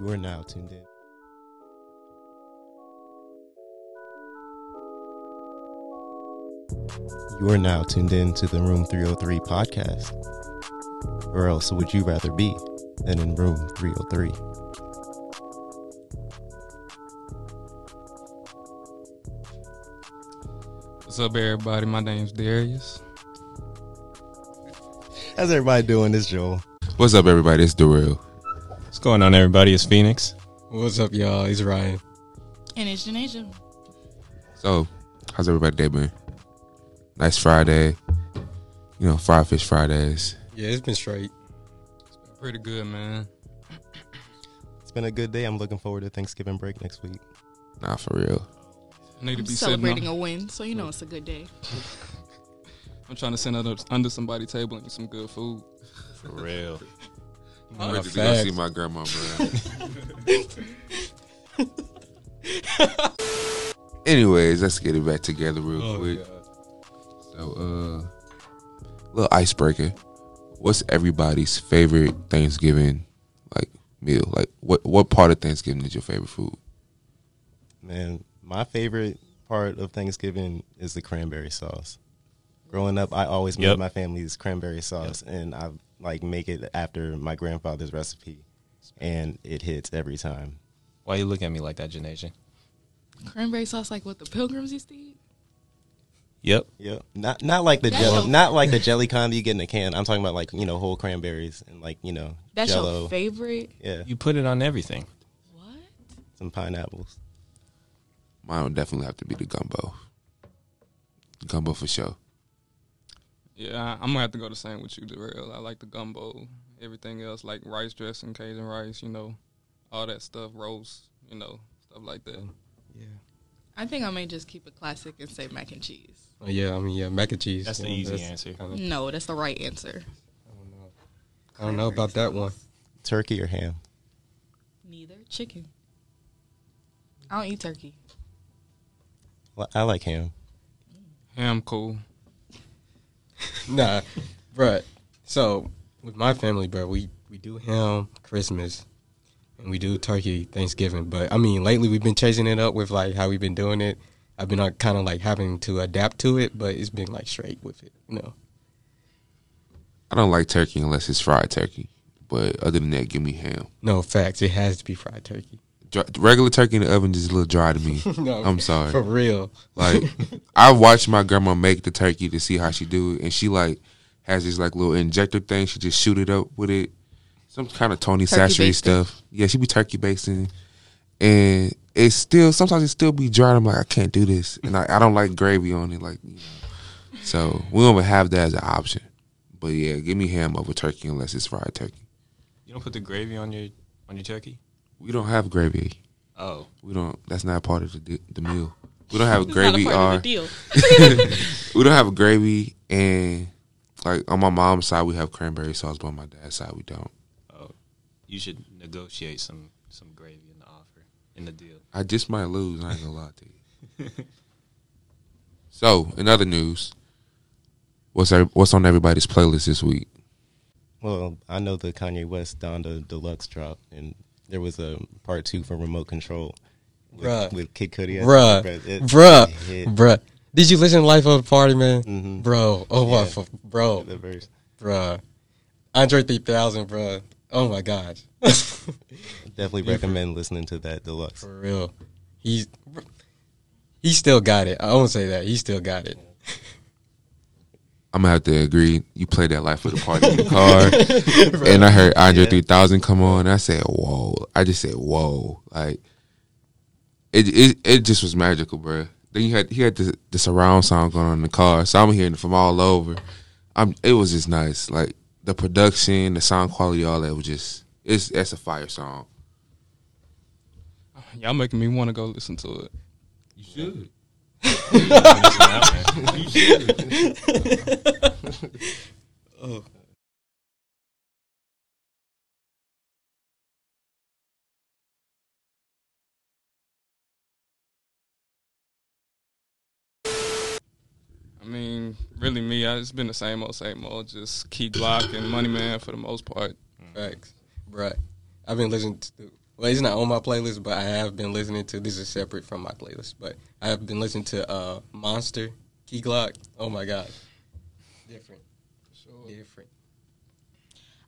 You are now tuned in. You are now tuned in to the Room 303 podcast. Or else would you rather be than in Room 303? What's up, everybody? My name's Darius. How's everybody doing this, Joel? What's up, everybody? It's Darrell. What's going on, everybody? It's Phoenix. What's up, y'all? It's Ryan. And it's Janasia. So, how's everybody day been? Nice Friday. You know, Fried Fish Fridays. Yeah, it's been straight. It's been pretty good, man. It's been a good day. I'm looking forward to Thanksgiving break next week. Nah, for real. I need to I'm be celebrating a win, so you know it's a good day. I'm trying to sit under, under somebody's table and get some good food. For real. I'm ready to go see my grandma, bro. Anyways, let's get it back together real Oh, quick. God. So, uh, little icebreaker. What's everybody's favorite Thanksgiving like meal? Like, what what part of Thanksgiving is your favorite food? Man, my favorite part of Thanksgiving is the cranberry sauce. Growing up, I always made Yep. my family's cranberry sauce, and I like make it after my grandfather's recipe, and it hits every time. Why you look at me like that, Janasia? Cranberry sauce, like what the pilgrims used to eat. Yep. Yep, not not like the That's jelly, your- not like the jelly kind that you get in a can. I'm talking about like you know whole cranberries and like you know That's Jello. your favorite. Yeah, You put it on everything. What? some pineapples. Mine would definitely have to be the gumbo. Gumbo for sure. Yeah, I, I'm gonna have to go the same with you, Darrell. I like the gumbo. Everything else, like rice dressing, Cajun rice, you know, all that stuff, roast, you know, stuff like that. Yeah. I think I may just keep it classic and say mac and cheese. Oh, yeah, I mean, yeah, mac and cheese. That's the you know, easy that's answer. kinda- No, that's the right answer. I don't know. I don't know about that one. Turkey or ham? Neither. Chicken. I don't eat turkey. Well, I like ham. Ham cool. Nah, bruh. So with my family, bro, we we do ham Christmas, and we do turkey Thanksgiving. But I mean, lately we've been chasing it up with like how we've been doing it. I've been uh, kind of like having to adapt to it, but it's been like straight with it, you know. I don't like turkey unless it's fried turkey. But other than that, give me ham. No facts. It has to be fried turkey. Dry, regular turkey in the oven is a little dry to me. No, I'm sorry. for real. Like I watched my grandma make the turkey to see how she do it, and she like has this like little injector thing. She just shoot it up with it, some kind of Tony Turkey Sachet basting. stuff. Yeah, she be turkey basting, and it's still sometimes it still be dry. I'm like I can't do this, and I, I don't like gravy on it. Like you know. so we don't even have that as an option. But yeah, give me ham over turkey unless it's fried turkey. You don't put the gravy on your on your turkey? We don't have gravy. Oh. We don't. That's not part of the the meal. We don't have gravy not a part or of the uh, deal. we don't have gravy and like on my mom's side we have cranberry sauce, but on my dad's side we don't. You should negotiate some some gravy in the offer in the deal. I just might lose. I ain't gonna lie to you. so, in other news, what's every- what's on everybody's playlist this week? Well, I know the Kanye West Donda Deluxe drop, and there was a part two for Remote Control with, Bruh. with Kid Cudi. Bruh, It- it bruh, hit bruh. Did you listen to Life of the Party, man? Mhm. Bro, oh Yeah. my, f- bro, the verse. bruh. Andre 3000, bruh. Oh my gosh. Definitely recommend listening to that Deluxe. For real. He's he still got it. I won't say that. He still got it. I'm gonna have to agree. You played that life for the party in the car, and I heard Andre Yeah. 3000 come on. I said, "Whoa!" I just said, "Whoa!" Like it, it, it just was magical, bro. Then you had he had the, the surround sound going on in the car, so I'm hearing it from all over. I'm. It was just nice, like the production, the sound quality, all that was just. It's that's a fire song. Y'all making me want to go listen to it. You should. You should. oh. I mean, really, me, I, it's been the same old, same old. Just Key Glock and Money Man for the most part. Mm. Facts, bruh. I've been listening to. Well, it's not on my playlist, but I have been listening to. This is separate from my playlist, but I have been listening to uh, Monster, Key Glock. Oh my god, different, Sure. different.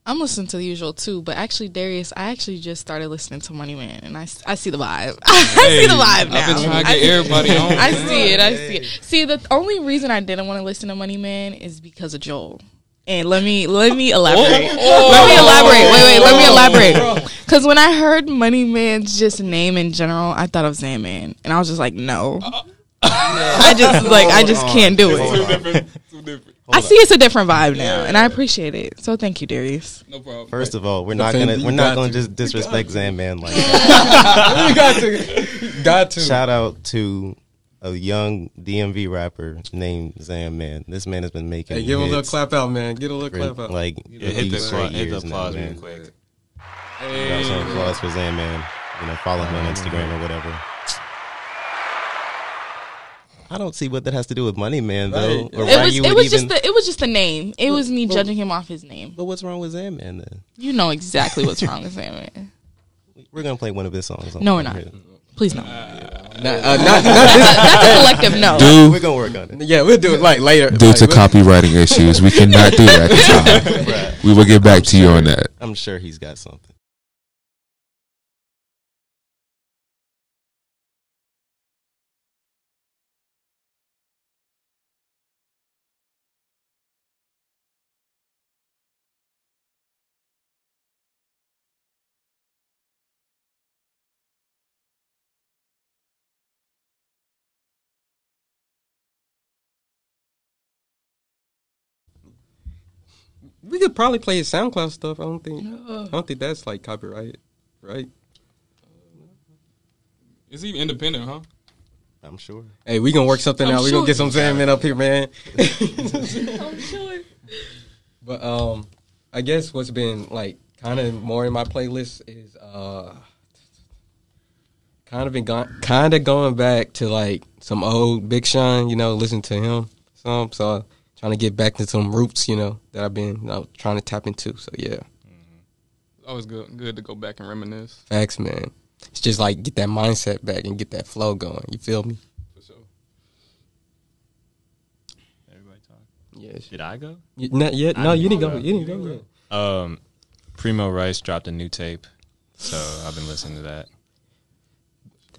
I'm listening to the usual too, but actually, Darius, I actually just started listening to Money Man, and I, I see the vibe. I see the vibe now. I've been trying to get see- everybody on. I see it. I see it. See, the only reason I didn't want to listen to Money Man is because of Joel. And let me let me elaborate. Oh. Let me elaborate. Wait, wait. Let me oh. elaborate. Because when I heard Money Man's just name in general, I thought of Zandman, and I was just like, no. I just like I just can't do Too it. different. Too different. I see it's a different vibe now, and I appreciate it. So thank you, Darius. No problem. First of all, we're not gonna we're not gonna to. just disrespect Zan Man like that. you got to, got to. Shout out to a young DMV rapper named Zam Zandman. This man has been making Hey, give him a little clap out, man. Get a little for, clap out. like Yeah, hit the, these appla- straight hit the years now, applause real man. quick. We got some applause for Zandman. You know, follow him on Instagram or whatever. I don't see what that has to do with Money Man though, Right. or It why was you it was just the it was just the name. It was me judging him off his name. but what's wrong with Zandman then? You know exactly what's wrong with Zam Zandman. We're gonna play one of his songs. on No, we're here. not. Please no. Uh, Nah, uh, not, not. That's a collective no. Due, We're gonna work on it. Yeah, we'll do it like later. due like, to we'll- copywriting issues, we cannot do that at the time. We will get back to you on that. I'm sure he's got something. We could probably play his SoundCloud stuff. I don't think. I don't think that's like copyrighted, right? Is he independent, huh? I'm sure. Hey, we gonna work something I'm out. We gonna get some Sandman up here, man. I'm sure. But um, I guess what's been like kind of more in my playlist is uh, kind of been gone, kind of going back to like some old Big Sean. You know, listen to him some. So trying to get back to some roots. You know that I've been you know, trying to tap into. So yeah, Always good, good to go back and reminisce. facts, man. It's just like get that mindset back and get that flow going. You feel me? For sure. Everybody talk. Yes. Did I go? You- Not yet. No, you didn't go. You didn't go yet. Um, Premo Rice dropped a new tape, so I've been listening to that.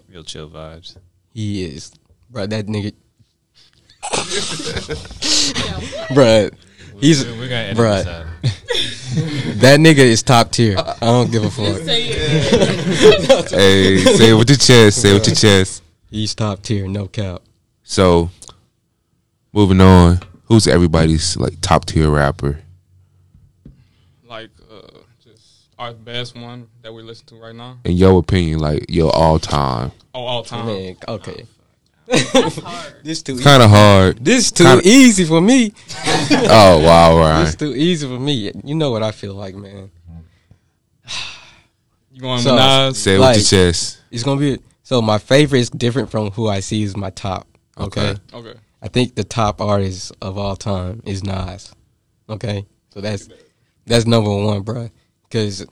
Real chill vibes. He is, bro. That nigga, bro. He's We're gonna edit Bruh. this out. that nigga is top tier. I don't give a fuck. Hey, say it with your chest. Say it with your chest. He's top tier, no cap. So, moving on. Who's everybody's like top tier rapper? Like, uh, just our best one that we listen to right now. In your opinion, like your all time? Oh, all time. Man, okay. this too. Kind of hard. This too kinda- easy for me. Oh wow, This Ryan. too easy for me. You know what I feel like, man. You going So- with Nas? Say it Like- with your chest. It's gonna be so. My favorite is different from who I see is my top. Okay. Okay. Okay. I think the top artist of all time is Nas. Okay, so that's that's number one, bro. Because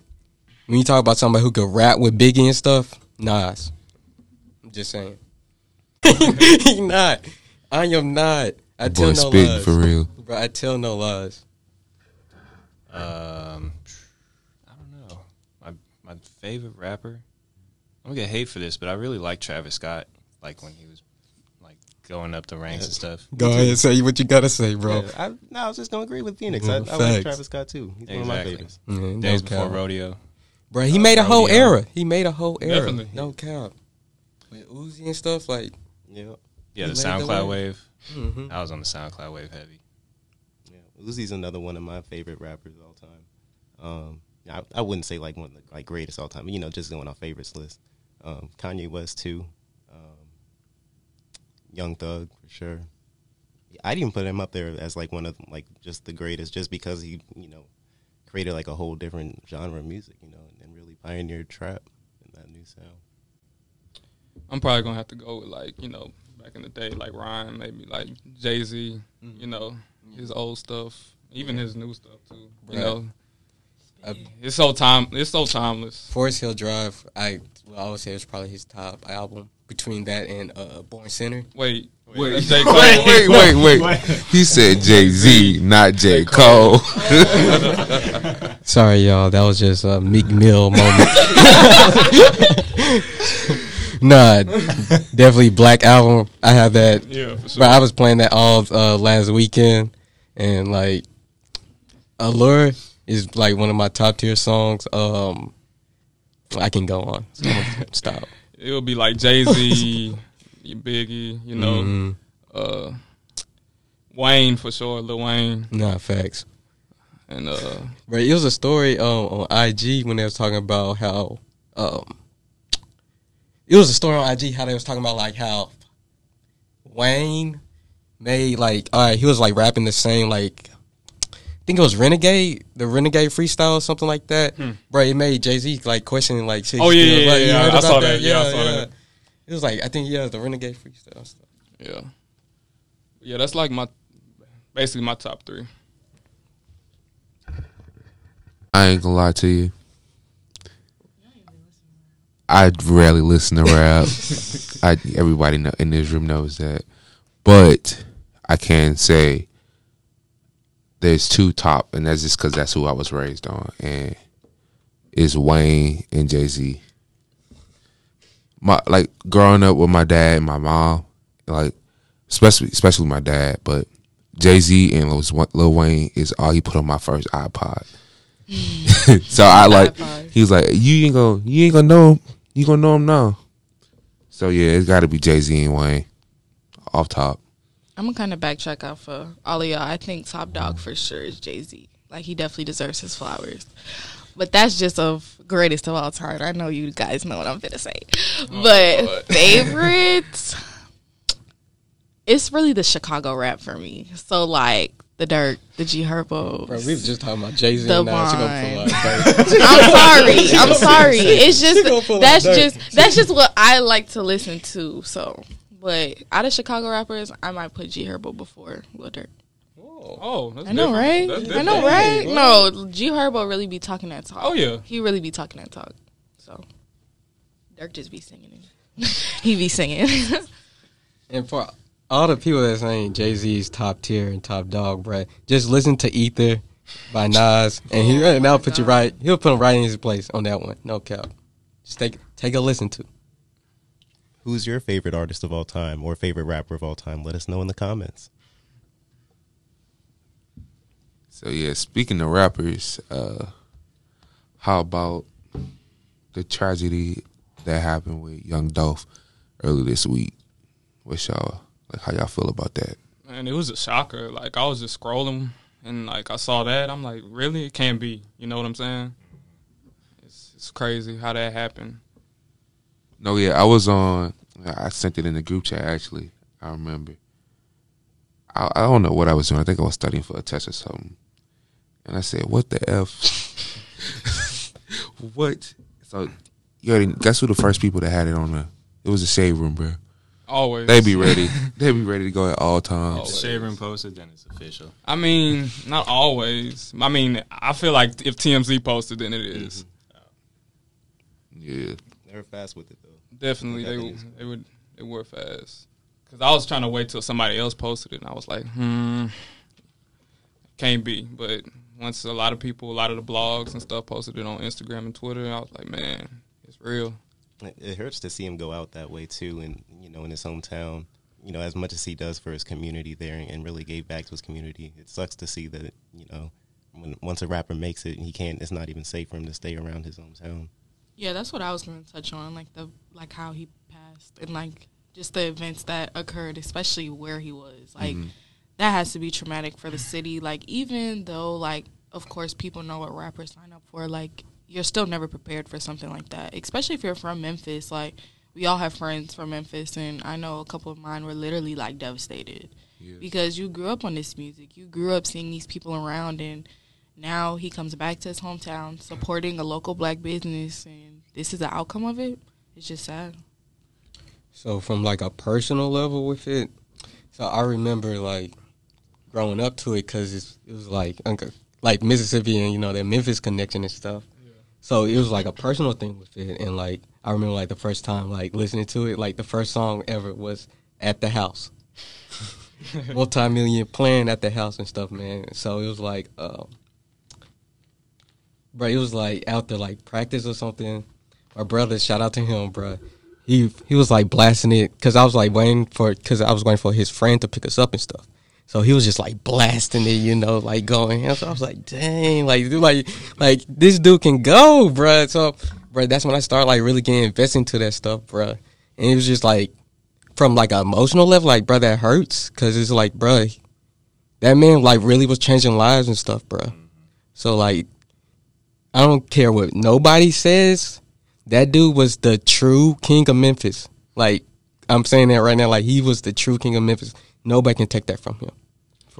when you talk about somebody who could rap with Biggie and stuff, Nas. I'm just saying. he not. I am not. I tell Boy, no spitting lies, for real. bro. I tell no lies. Um, I don't know. My my favorite rapper. I'm gonna get hate for this, but I really like Travis Scott. Like when he was like going up the ranks and stuff. Go ahead and say what you gotta say, bro. Yeah, I, no, I was just gonna agree with Phoenix. Mm, I, I like. Travis Scott too. He's one of my Exactly. favorites. Mm, no Days before cap. rodeo. Bro, he made a whole era. He made a whole era. Definitely. No cap. With Uzi and stuff, like, Yeah, Yeah, the SoundCloud wave. wave. mhm. I was on the SoundCloud wave heavy. yeah. Uzi's another one of my favorite rappers of all time. Um, I, I wouldn't say like one of the like greatest all time. You know, just going on favorites list. Um, Kanye West too. Um, Young Thug for sure. I'd even put him up there as like one of like just the greatest, just because he you know created like a whole different genre of music, you know, and really pioneered trap and that new sound. I'm probably gonna have to go with like you know back in the day like Ryan, maybe like Jay Z, you know his old stuff, even his new stuff too. You Right. know, Uh, it's so time, it's so timeless. Forest Hill Drive, I well, I would say it's probably his top album. Between that and uh, Born Sinner. Wait, Wait, that's wait, wait, wait, wait. He said Jay Z, not J Cole. Sorry, y'all. That was just a Meek Mill moment. nah, definitely Black Album. I have that. Yeah, for sure. But I was playing that all uh, last weekend, and like, Allure is like one of my top tier songs. Um, I can go on. So stop. it would be like Jay Z, Biggie, you know, Mhm. uh, Wayne for sure, Lil Wayne, Nah, facts. and uh, Right, it was a story um, on IG when they was talking about how um, it was a story on IG how they was talking about like how Wayne made like all right he was like rapping the same like I think it was Renegade the Renegade freestyle or something like that. Bro, it made Jay Z like questioning like shit. Hmm. Oh, yeah, skills. yeah, Like, you yeah, I saw that. Yeah, I saw that. It was like I think yeah the Renegade freestyle stuff. yeah, yeah, that's like my basically my top three. I ain't gonna lie to you. I rarely listen to rap. I everybody know, in this room knows that, but I can say there's two top, and that's just because that's who I was raised on, and it's Wayne and Jay Z. My like growing up with my dad and my mom, like especially especially my dad, but Jay Z and Lil Lil Wayne is all he put on my first iPod. Mm. so I like iPod. he was like, You ain't gonna you ain't gonna know him. You gonna know him now. So yeah, it's gotta be Jay Z and Wayne. Off top. I'm gonna kind of backtrack off for all of y'all. I think top dog for sure is Jay Z. Like he definitely deserves his flowers. But that's just of greatest of all time. I know you guys know what I'm gonna say. Oh, but favorites, it's really the Chicago rap for me. So like the Durk, the G Herbo. Bro, we was just talking about Jay Z The and now she gonna pull Vine. out. I'm sorry. I'm sorry. It's just that's just that's just what I like to listen to. So, but out of Chicago rappers, I might put G Herbo before Lil Durk. Oh, oh that's I know, right? That's I know, right? No, G Herbo really be talking that talk. Oh, yeah. he really be talking that talk. So, Durk just be singing it. he be singing. And for all the people that saying Jay Z's top tier and top dog, bruh, just listen to Ether by Nas, and he and that'll put you right. He'll put him right in his place on that one. No cap. Just take take a listen to. Who's your favorite artist of all time or favorite rapper of all time? Let us know in the comments. So yeah, speaking of rappers, uh how about the tragedy that happened with Young Dolph early this week? What's y'all like how y'all feel about that? Man, it was a shocker. Like I was just scrolling and like I saw that. I'm like, really? It can't be. You know what I'm saying? It's it's crazy how that happened. No, yeah, I was on. I sent it in the group chat. Actually, I remember. I, I don't know what I was doing. I think I was studying for a test or something. And I said, "What the f? what?" So you already guess who the first people that had it on the? It was the shade room, bro. Always. They be ready. they be ready to go at all times. If the posted, then it's official. I mean, not always. I mean, I feel like if TMZ posted, then it is. Yeah, They're fast with it though. Definitely, Okay, they thanks. they would they were fast. Cause I was trying to wait till somebody else posted it, and I was like, hmm, can't be. But once a lot of people, a lot of the blogs and stuff posted it on Instagram and Twitter, I was like, man, it's real. It- It hurts to see him go out that way too, and you know, in his hometown. You know, as much as he does for his community there, and really gave back to his community, it sucks to see that. You know, when once a rapper makes it, he can't. It's not even safe for him to stay around his hometown. Yeah, that's what I was going to touch on, like the like how he passed and like just the events that occurred, especially where he was. Like mm-hmm. that has to be traumatic for the city. Like even though like of course people know what rappers sign up for, like you're still never prepared for something like that. Especially if you're from Memphis, like we all have friends from Memphis, and I know a couple of mine were literally like devastated Yeah. because you grew up on this music, you grew up seeing these people around, and now he comes back to his hometown supporting a local black business, and this is the outcome of it. It's just sad. So from like a personal level with it, so I remember like growing up to it because it was like like Mississippi and you know that Memphis connection and stuff. So it was like a personal thing with it, and like I remember like the first time like listening to it, like the first song ever was "At the House," multi-million playing at the house and stuff, man. So it was like, uh, bro, it was like out there like practice or something. My brother, shout out to him, bro. He he was like blasting it because I was like waiting for because I was waiting for his friend to pick us up and stuff. So he was just like blasting it, you know, like going. So I was like, dang, like dude, like like this dude can go, bro. So, bro, that's when I started like really getting invested into that stuff, bro. And it was just like from like an emotional level, like bro, that hurts because it's like, bro, that man like really was changing lives and stuff, bro. So like, I don't care what nobody says. That dude was the true king of Memphis. Like I'm saying that right now, like he was the true king of Memphis. Nobody can take that from him,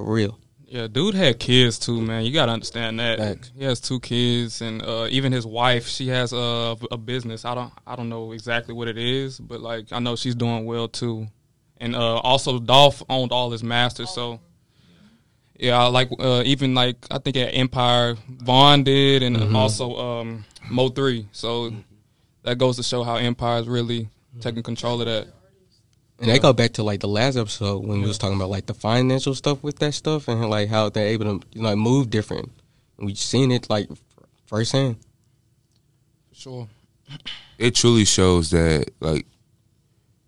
for real. Yeah, dude had kids too, man. You gotta understand that. Facts. He has two kids, and uh, even his wife, she has a, a business. I don't, I don't know exactly what it is, but like I know she's doing well too. And uh, also, Dolph owned all his masters, so yeah, like uh, even like I think at Empire, Von did, and also um, Mo three. So that goes to show how Empire is really taking control of that. And they go back to like the last episode when we was talking about like the financial stuff with that stuff and like how they're able to you know move different. And we seen it like firsthand. For sure. it truly shows that like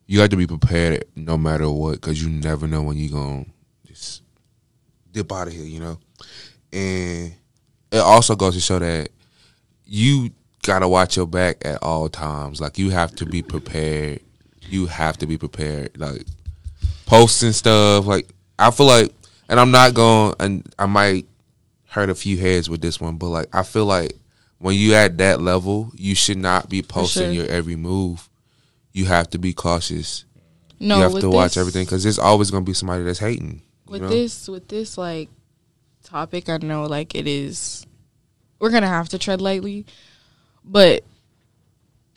you have to be prepared no matter what because you never know when you're gonna just dip out of here you know and it also goes to show that you gotta watch your back at all times like you have to be prepared you have to be prepared like posting stuff like i feel like and i'm not going and i might hurt a few heads with this one but like i feel like when you at that level, you should not be posting sure. your every move. You have to be cautious. No, you have to watch this- everything because there's always going to be somebody that's hating. with know? this with this like topic i know like it is we're gonna have to tread lightly but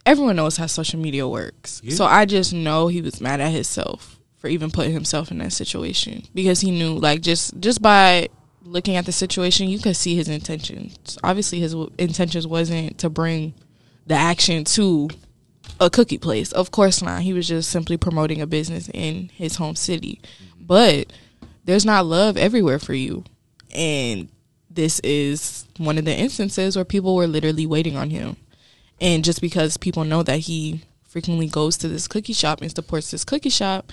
everyone knows how social media works Yeah. so i just know he was mad at himself for even putting himself in that situation because he knew like just just by looking at the situation you could see his intentions obviously his w- intentions wasn't to bring the action to a cookie place. Of course not. He was just simply promoting a business in his home city. But there's not love everywhere for you. And this is one of the instances where people were literally waiting on him. And just because people know that he frequently goes to this cookie shop and supports this cookie shop,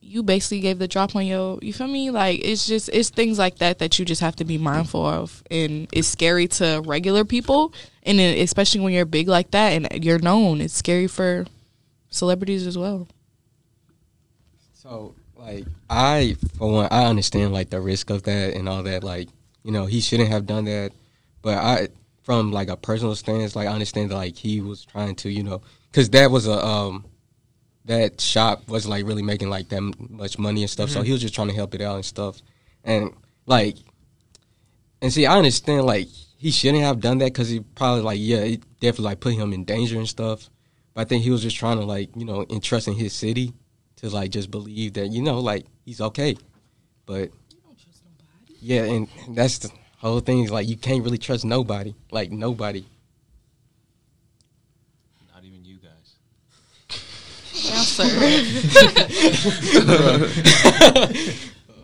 you basically gave the drop on your you feel me? Like it's just it's things like that that you just have to be mindful of. And it's scary to regular people. And then especially when you're big like that and you're known it's scary for celebrities as well. So like I for one I understand like the risk of that and all that. Like you know he shouldn't have done that. But I from like a personal stance like I understand that like he was trying to you know cuz that was a um that shop wasn't like really making like that much money and stuff. So he was just trying to help it out and stuff. And like and see I understand like he shouldn't have done that cuz he probably like yeah it definitely like put him in danger and stuff. But I think he was just trying to like you know entrust in his city to like just believe that you know like he's okay. But yeah and that's the whole thing is like you can't really trust nobody. Like nobody. Not even you guys. yes sir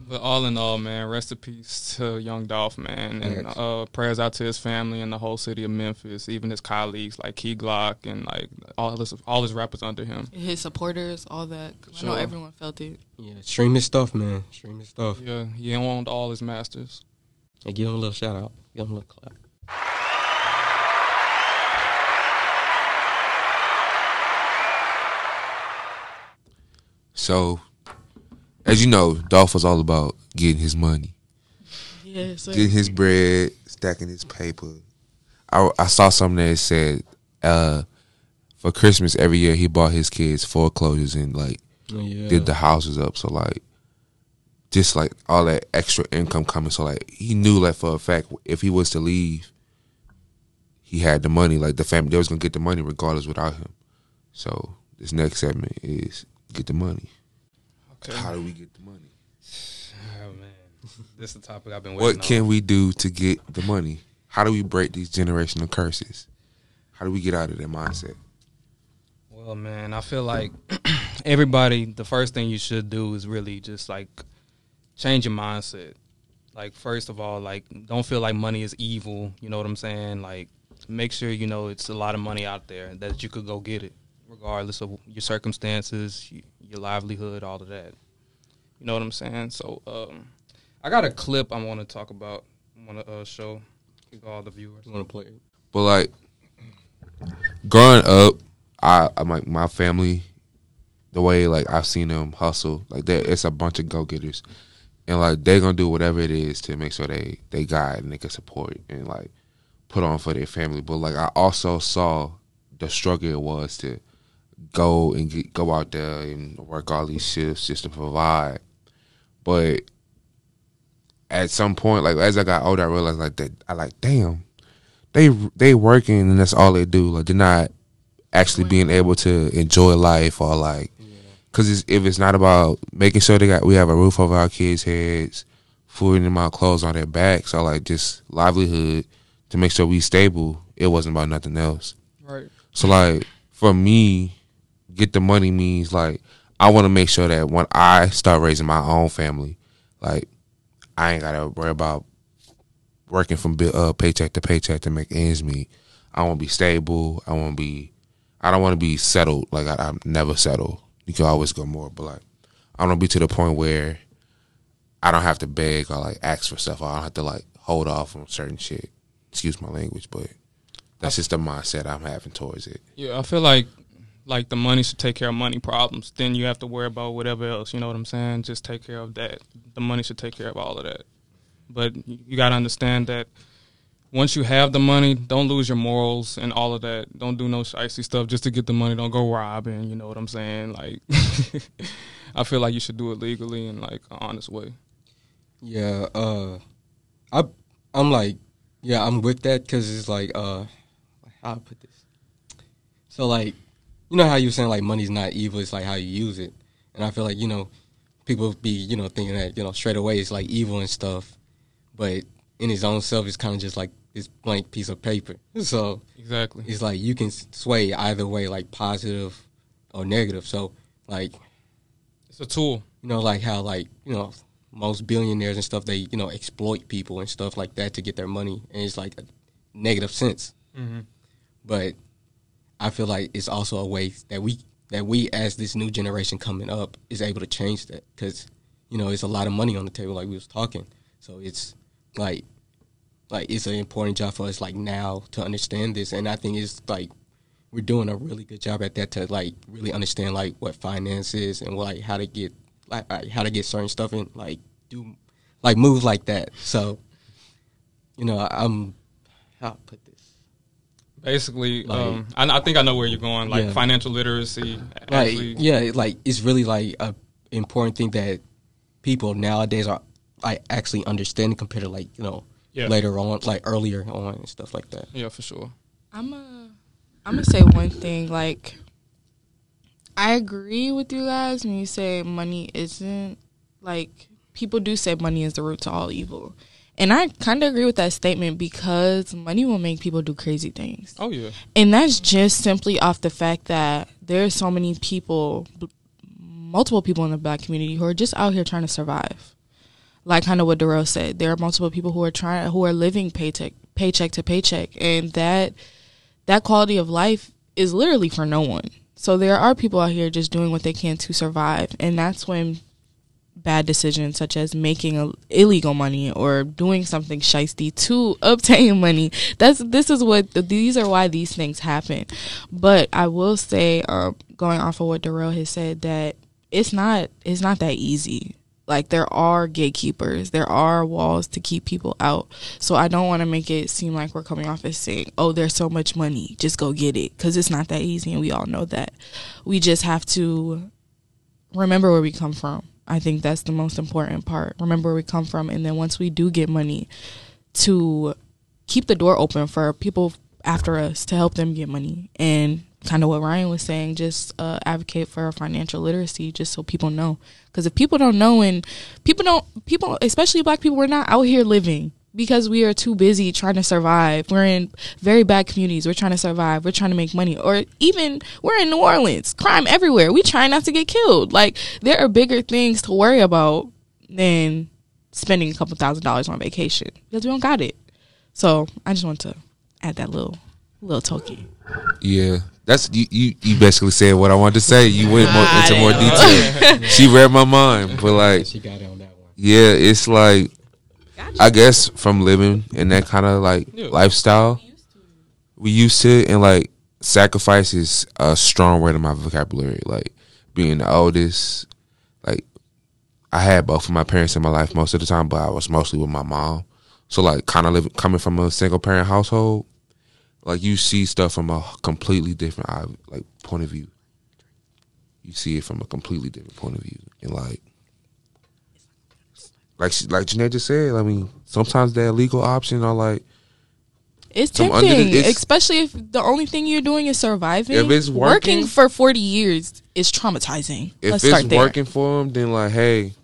But all in all, man, rest in peace to Young Dolph, man, and uh, prayers out to his family and the whole city of Memphis, even his colleagues like Key Glock and like all his all his rappers under him. his supporters all that. I know everyone felt it. Yeah stream his stuff man. Stream his stuff. Yeah, he owned all his masters. And give him a little shout out give him a little clap So, as you know, Dolph was all about getting his money, yes sir. getting his bread, stacking his paper. I, I saw something that said, uh, for Christmas every year he bought his kids foreclosures and like Oh, yeah. did the houses up. So like, just like all that extra income coming. So like, he knew like for a fact if he was to leave, he had the money. Like the family, they was gonna get the money regardless without him. So this next segment is get the money. Okay. How do we get the money? Oh man, this is the topic I've been waiting What can we do to get the money? How do we break these generational curses? How do we get out of that mindset? Well, man, I feel like everybody, the first thing you should do is really just like change your mindset. Like, first of all, like, don't feel like money is evil. You know what I'm saying? Like, make sure you know it's a lot of money out there that you could go get it, regardless of your circumstances, your livelihood, all of that. You know what I'm saying? So, um, I got a clip I want to talk about. I want to uh, show all the viewers. Want to play it? But like growing up, I I'm like my family, the way like I've seen them hustle, like that it's a bunch of go getters. And like they're gonna do whatever it is to make sure they they guide and they can support and like put on for their family. But like I also saw the struggle it was to go and get, go out there and work all these shifts just to provide. But at some point, like as I got older, I realized like that I like damn they they working and that's all they do. Like they're not actually being able to enjoy life or like because it's, if it's not about making sure they got we have a roof over our kids' heads, food in our clothes on their backs, or like just livelihood to make sure we stable. It wasn't about nothing else. Right. So like for me, get the money means like I want to make sure that when I start raising my own family, like I ain't gotta worry about working from uh, paycheck to paycheck to make ends meet. I want to be stable. I want to be. I don't want to be settled. Like I, I'm never settled. You can always go more, but like I to be to the point where I don't have to beg or like ask for stuff. I don't have to like hold off on certain shit. Excuse my language, but that's just the mindset I'm having towards it. Yeah, I feel like like the money should take care of money problems. Then you have to worry about whatever else. You know what I'm saying? Just take care of that. The money should take care of all of that. But you got to understand that once you have the money, don't lose your morals and all of that. Don't do no shicey stuff just to get the money. Don't go robbing. You know what I'm saying? Like, I feel like you should do it legally and like an honest way. Yeah, uh, I I'm like, yeah, I'm with that because it's like, uh, how I put this. So like, you know how you were saying like money's not evil. It's like how you use it, and I feel like you know, people be you know thinking that you know straight away it's like evil and stuff, but in his own self, it's kind of just like this blank piece of paper. So Exactly. it's like you can sway either way, like positive or negative. So like It's a tool. you know, like how like you know most billionaires and stuff they you know exploit people and stuff like that to get their money, and it's like a negative sense. Mm-hmm. But I feel like it's also a way that we that we as this new generation coming up is able to change that because you know it's a lot of money on the table like we was talking. So it's like like it's an important job for us like now to understand this, and I think it's like we're doing a really good job at that to like really understand like what finance is and like how to get like, like how to get certain stuff and like do like move like that. So you know I'm how to put this Basically, Like- um, I, I think I know where you're going. Like Yeah. financial literacy. like Actually, yeah like it's really like a important thing that people nowadays are like actually understanding compared to like you know Yeah. later on like earlier on and stuff like that. yeah, for sure. I'm a, I'm gonna say one thing. Like, I agree with you guys when you say money isn't like people do say money is the root to all evil, and I kind of agree with that statement because money will make people do crazy things, Oh yeah. and that's just simply off the fact that there are so many people, multiple people in the black community who are just out here trying to survive. Like kind of what Darrell said, there are multiple people who are trying, who are living paycheck, paycheck to paycheck, and that that quality of life is literally for no one. So there are people out here just doing what they can to survive, and that's when bad decisions such as making illegal money or doing something shisty to obtain money. That's this is what these are why these things happen. But I will say, uh, going off of what Darrell has said, that it's not it's not that easy. Like there are gatekeepers, there are walls to keep people out. So I don't want to make it seem like we're coming off as saying, "Oh, there's so much money, just go get it," because it's not that easy, and we all know that. We just have to remember where we come from. I think that's the most important part. Remember where we come from, and then once we do get money, to keep the door open for people after us to help them get money and kind of what Ryan was saying, just uh, advocate for financial literacy, just so people know. Because if people don't know, and people don't, people, especially black people, we're not out here living because we are too busy trying to survive. We're in very bad communities. We're trying to survive. We're trying to make money. Or even we're in New Orleans, crime everywhere. We try not to get killed. Like there are bigger things to worry about than spending a couple thousand dollars on vacation because we don't got it. So I just want to add that little little token. Yeah, that's you. You, you basically said what I wanted to say. You went more, into more detail. she read my mind, but like, She got it on that one. yeah, it's like I guess from living in that kind of like lifestyle, we used to, and like sacrifice is a strong word in my vocabulary. Like being the oldest, like I had both of my parents in my life most of the time, but I was mostly with my mom. So like kind of living coming from a single parent household, like you see stuff from a completely different eye- like point of view. You see it from a completely different point of view, and like like she, like Janae just said, I mean, sometimes that legal option are like It's under the- tempting, it's- especially if the only thing you're doing is surviving. If it's working- for 40 years is traumatizing. if Let's it's start there. working for them, then like, hey,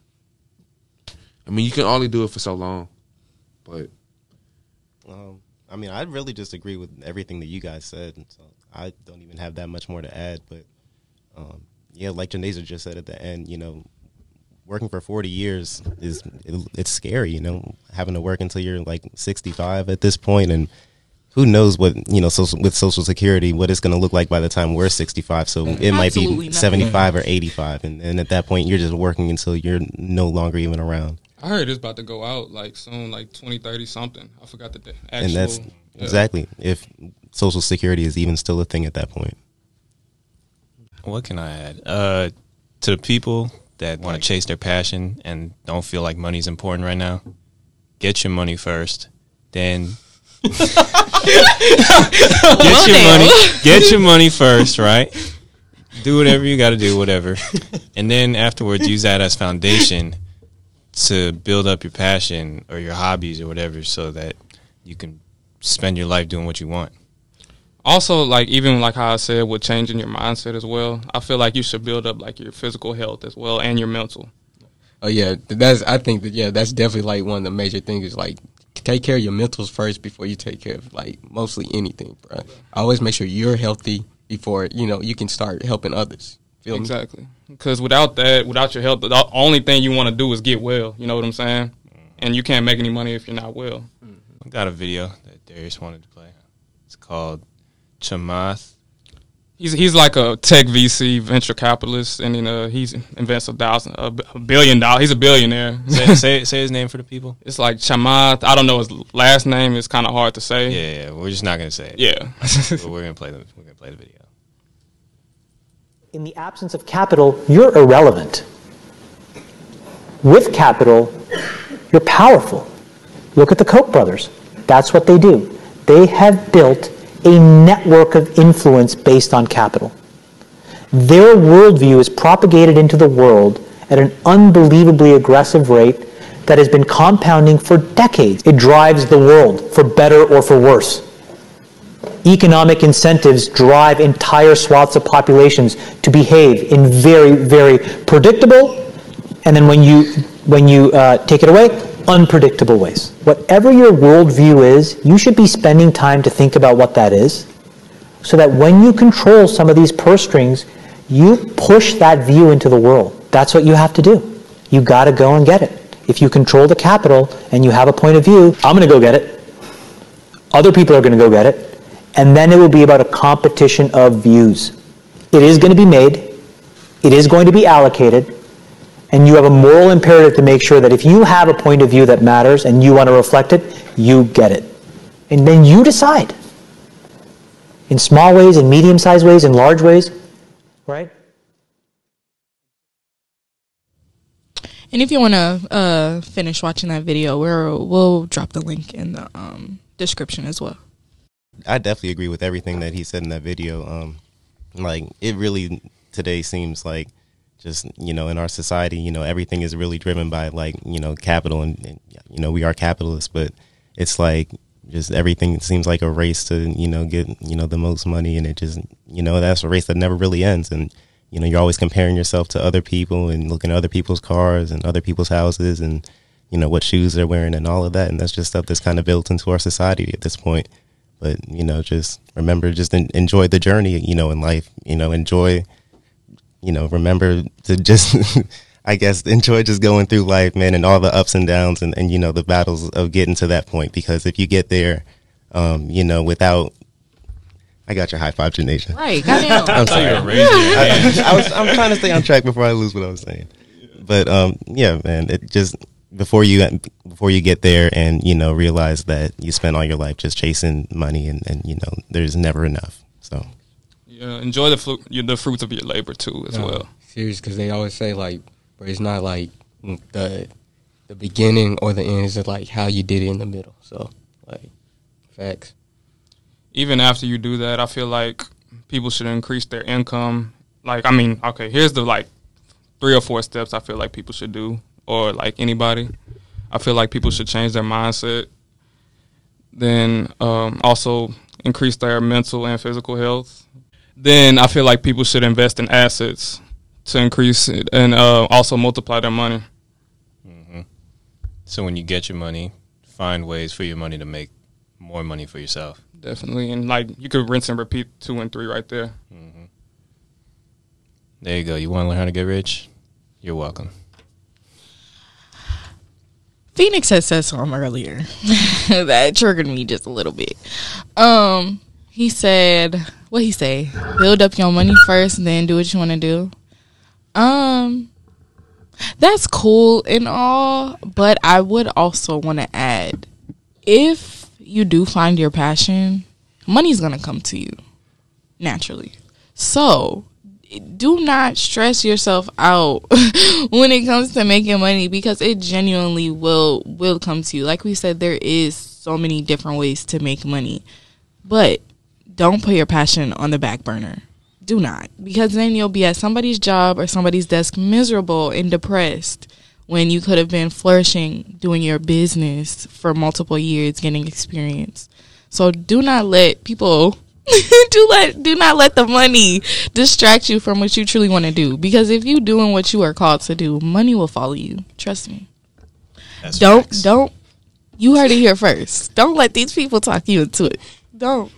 I mean, you can only do it for so long, but Um, I mean, I really just agree with everything that you guys said, and so I don't even have that much more to add. But um, yeah, like Janasia just said at the end, you know, working for forty years is it, it's scary. You know, having to work until you're like sixty five at this point, and who knows what you know social, with Social Security what it's going to look like by the time we're sixty five. So it might Absolutely be nothing. seventy five or eighty five, and, and at that point you're just working until you're no longer even around. I heard it's about to go out like soon, like 2030 something. I forgot the day. Actual, and that's yeah. exactly if Social Security is even still a thing at that point. What can I add? Uh, to the people that want to chase their passion and don't feel like money's important right now, get your money first. Then get your money. Get your money first, right? Do whatever you got to do, whatever, and then afterwards use that as foundation to build up your passion or your hobbies or whatever, so that you can spend your life doing what you want. also like even like how I said with changing your mindset as well. I feel like you should build up like your physical health as well and your mental. Oh yeah, that's. I think that yeah, that's definitely like one of the major things. Is like take care of your mentals first before you take care of like mostly anything, bro. Always make sure you're healthy before you know you can start helping others. Feel? Exactly. Because without that, without your health, the only thing you want to do is get well. You know what I'm saying? And you can't make any money if you're not well. I got a video that Darius wanted to play. It's called Chamath. He's he's like a tech VC venture capitalist, and then uh, he's invests a thousand a, b- a billion dollars. He's a billionaire. Say, say say his name for the people. It's like Chamath. I don't know his last name. It's kind of hard to say. Yeah, yeah, we're just not gonna say it. Yeah. but we're gonna play the we're gonna play the video. In the absence of capital, you're irrelevant. With capital, you're powerful. Look at the Koch brothers. That's what they do. They have built a network of influence based on capital. Their worldview is propagated into the world at an unbelievably aggressive rate that has been compounding for decades. It drives the world, for better or for worse economic incentives drive entire swaths of populations to behave in very, very predictable, and then when you when you uh, take it away, unpredictable ways. Whatever your worldview is, you should be spending time to think about what that is, so that when you control some of these purse strings, you push that view into the world. That's what you have to do. You got to go and get it. If you control the capital and you have a point of view, I'm going to go get it. Other people are going to go get it and then it will be about a competition of views. It is going to be made, it is going to be allocated, and you have a moral imperative to make sure that if you have a point of view that matters and you want to reflect it, you get it. And then you decide. In small ways, in medium sized ways, in large ways, right? And if you want to uh, finish watching that video, we'll we'll drop the link in the um, description as well. I definitely agree with everything that he said in that video. Um, like it really today seems like just you know in our society, you know everything is really driven by like you know capital and, and you know we are capitalists, but it's like just everything seems like a race to you know get you know the most money, and it just you know that's a race that never really ends, and you know you're always comparing yourself to other people and looking at other people's cars and other people's houses and you know what shoes they're wearing and all of that, and that's just stuff that's kind of built into our society at this point. But you know, just remember, just en- enjoy the journey. You know, in life, you know, enjoy. You know, remember to just. I guess enjoy just going through life, man, and all the ups and downs, and, and you know the battles of getting to that point. Because if you get there, um, you know, without, I got your high five, Janasia. Right, goddamn. I'm sorry. you were raising your hand. I, I was, I'm trying to stay on track before I lose what I was saying. But um, yeah, man, it just before you before you get there and you know realize that you spend all your life just chasing money and, and you know there's never enough. So Yeah, enjoy the flu- the fruits of your labor too as No, well. Serious, because they always say like, but it's not like the the beginning or the end. It's just like how you did it in the middle. So like, facts. Even after you do that, I feel like people should increase their income. Like, I mean, okay, here's the like three or four steps I feel like people should do, or like anybody. I feel like people should change their mindset. Then um, also increase their mental and physical health. Then I feel like people should invest in assets to increase it and uh, also multiply their money. So when you get your money, find ways for your money to make more money for yourself. Definitely, and like you could rinse and repeat two and three right there. There you go. You want to learn how to get rich? You're welcome. Phoenix had said something earlier that triggered me just a little bit. Um, he said, "What he say? Build up your money first, and then do what you want to do." Um, that's cool and all, but I would also want to add, if you do find your passion, money's gonna come to you naturally. So do not stress yourself out when it comes to making money because it genuinely will will come to you. Like we said, there is so many different ways to make money, but don't put your passion on the back burner. Do not, because then you'll be at somebody's job or somebody's desk miserable and depressed when you could have been flourishing doing your business for multiple years, getting experience. So do not let people do let do not let the money distract you from what you truly want to do. Because if you doing what you are called to do, money will follow you. Trust me. That's don't facts. don't. You heard it here first. Don't let these people talk you into it. Don't.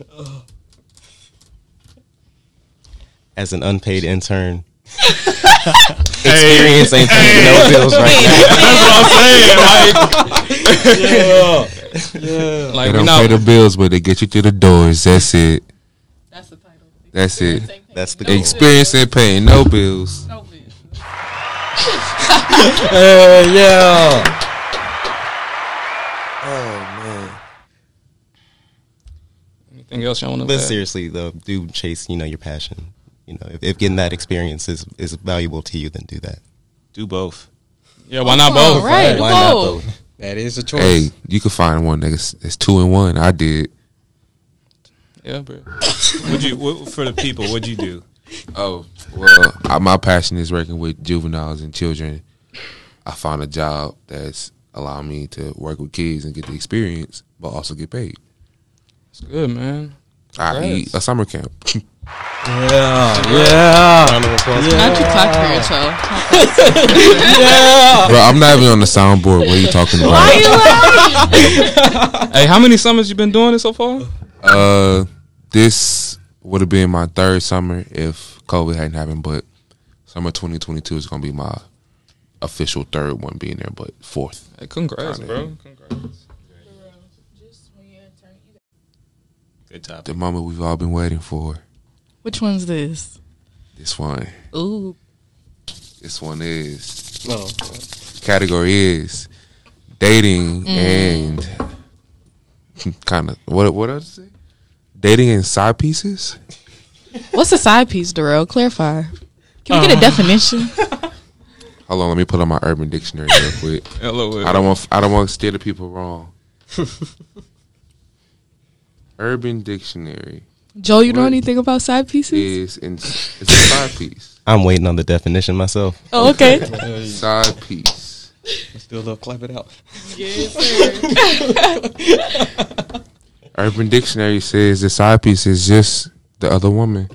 as an unpaid intern, experience ain't paying no bills right now. That's what I'm saying. Like They don't not pay the bills, but they get you through the doors. That's it. That's the title. That's it. That's the goal. Experience ain't paying no bills. yeah. Oh man. Anything else y'all want to But say? seriously though, do chase you know your passion. You know, if, if getting that experience is is valuable to you, then do that. Do both. Yeah, why not both? right, Why not both. both? That is a choice. Hey, you can find one that's, that's two and one. I did. Yeah, bro. Would you what, for the people? What'd you do? Oh well, I, my passion is working with juveniles and children. I found a job that's allowing me to work with kids and get the experience, but also get paid. It's good, man. I eat a summer camp. Yeah, yeah, Round of applause. Not you clap for yourself. Bro, I'm not even on the soundboard. What are you talking about? Why you laughing? Hey, how many summers you been doing it so far? Uh, this would have been my third summer if COVID hadn't happened, but summer 2022 is gonna be my official third one being there, but fourth. Hey, congrats, bro. Congrats. Good topic. The moment we've all been waiting for. Which one's this? This one. Ooh. This one is No. category is dating mm. and kind of what what else? Say? Dating and side pieces. What's a side piece, Darrell? Clarify. Can we get a uh, definition? Hold on, let me put on my Urban Dictionary real quick. Hello. I don't want I don't want to steer the people wrong. Urban Dictionary Joe, you know What? anything about side pieces? is in, it's a side piece. I'm waiting on the definition myself. Oh, okay. Side piece. Let's do a little clap it out. Urban Dictionary says the side piece is just the other woman.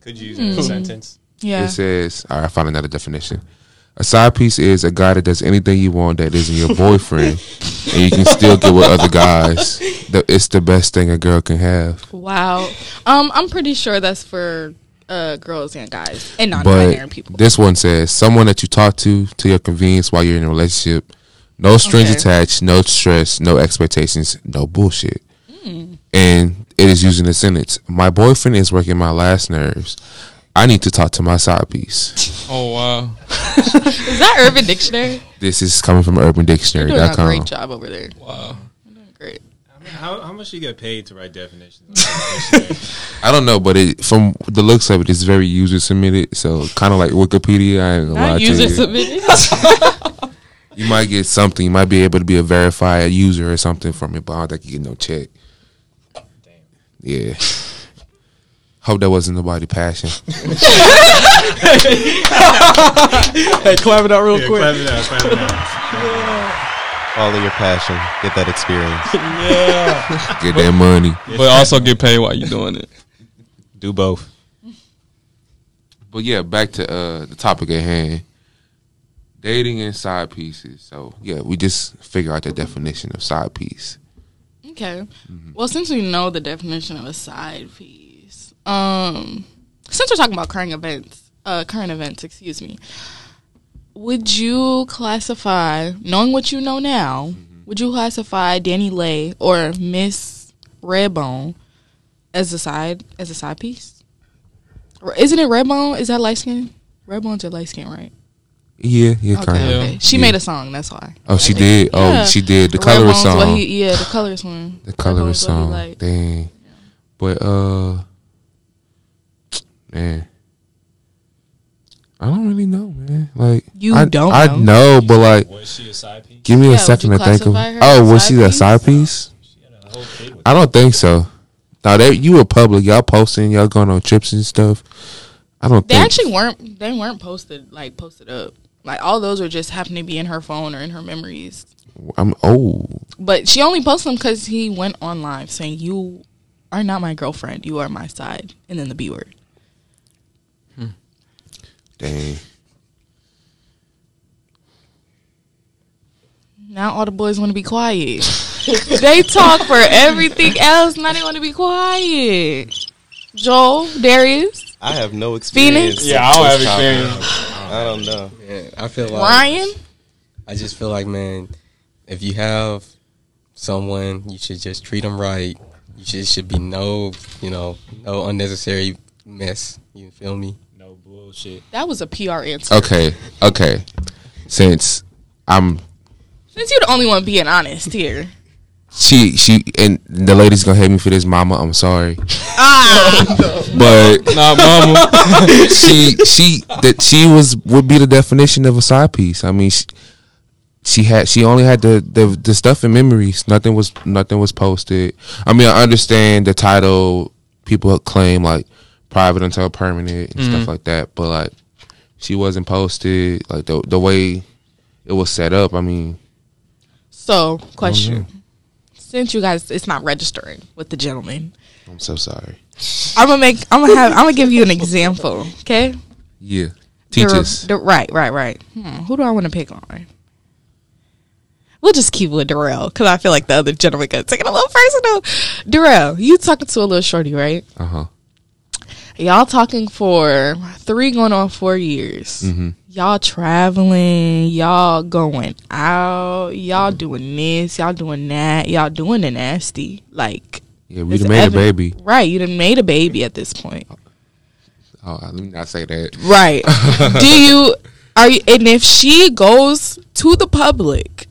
Could you use it in a sentence? yeah. It says, all right, I found another definition. A side piece is a guy that does anything you want that isn't your boyfriend, and you can still get with other guys. The, it's the best thing a girl can have. Wow. Um, I'm pretty sure that's for uh girls and guys and non-binary But people. this one says someone that you talk to to your convenience while you're in a relationship. No strings Okay. attached, no stress, no expectations, no bullshit. And it is using a sentence. My boyfriend is working my last nerves. I need to talk to my side piece. Oh wow. Is that Urban Dictionary? This is coming from Doing a great UrbanDictionary.com. job over there. Wow. Doing great. I mean, how, how much do you get paid to write definitions? on the dictionary? I don't know, but it, from the looks of it, it's very user submitted. So kind of like Wikipedia. I ain't gonna lie Not to user you. submitted. You might get something. You might be able to be a verified user or something from it, but I don't think you get no check. Yeah. Hope that wasn't nobody passion. hey, clap it out real Yeah, quick. clap it out, clap it out. Follow your passion. Get that experience. Yeah. Get that money. But also get paid while you're doing it. Do both. But yeah, back to uh, the topic at hand. Dating and side pieces. So yeah, we just figure out the definition of side piece. Okay. Well, since we know the definition of a side piece, um, since we're talking about current events, uh, current events, excuse me, would you classify, knowing what you know now, would you classify DaniLeigh or Miss Redbone as a side as a side piece? Or isn't it Redbone? Is that light skin? Redbone's a light skin, right? Yeah, yeah, Okay, kind of. Okay. She Yeah. made a song. That's why. Oh, she think- did. Oh, yeah. she did. The colorist Redbone's song. he- yeah, the colorist one. The colorist Redbone's song. like. Dang. But uh man. I don't really know, man. Like You I, don't I know? know, but like Was she a side piece? give me Yeah, a second to think of Oh, was she a side piece? She had a whole kid with I don't think so. Now they you were public, y'all posting, y'all going on trips and stuff. I don't think They think actually weren't. They weren't posted like posted up. Like all those were just happened to be in her phone or in her memories. I'm old. But she only posted them because he went on live saying, "You are not my girlfriend. You are my side," and then the B word. Hmm. dang. Now all the boys want to be quiet. they talk for everything else. Now they want to be quiet. Joel, Darius, I have no experience. Phoenix? Yeah, I don't have experience. Topic. I don't know. Yeah, I feel like Ryan. I just feel like, man, if you have someone, you should just treat them right. You should should be no, you know, no unnecessary mess. You feel me? no bullshit. That was a PR answer. Okay, okay. Since I'm Since you're the only one being honest here. She she and the lady's gonna hate me for this, mama. I'm sorry, Ah, but Nah, mama. she she that she was would be the definition of a side piece. I mean, she, she had she only had the, the the stuff in memories. Nothing was nothing was posted. I mean, I understand the title people claim like private until permanent and stuff like that, but like she wasn't posted. Like the the way it was set up. I mean, so question. Since you guys, it's not registering with the gentleman. I'm so sorry. I'm gonna make. I'm gonna have. I'm gonna give you an example. Okay. Yeah, teach The- us. the- right, right, right. Hmm, who do I want to pick on? We'll just keep it with Darrell because I feel like the other gentleman got taken a little personal. Darrell, you talking to a little shorty, right? Uh huh. Y'all talking for three going on four years. Mm-hmm. Y'all traveling, y'all going out, y'all doing this, y'all doing that, y'all doing the nasty. Like, Yeah, we done made a baby. Right, you done made a baby at this point. Oh, let me not say that. Right. Do you are you and if she goes to the public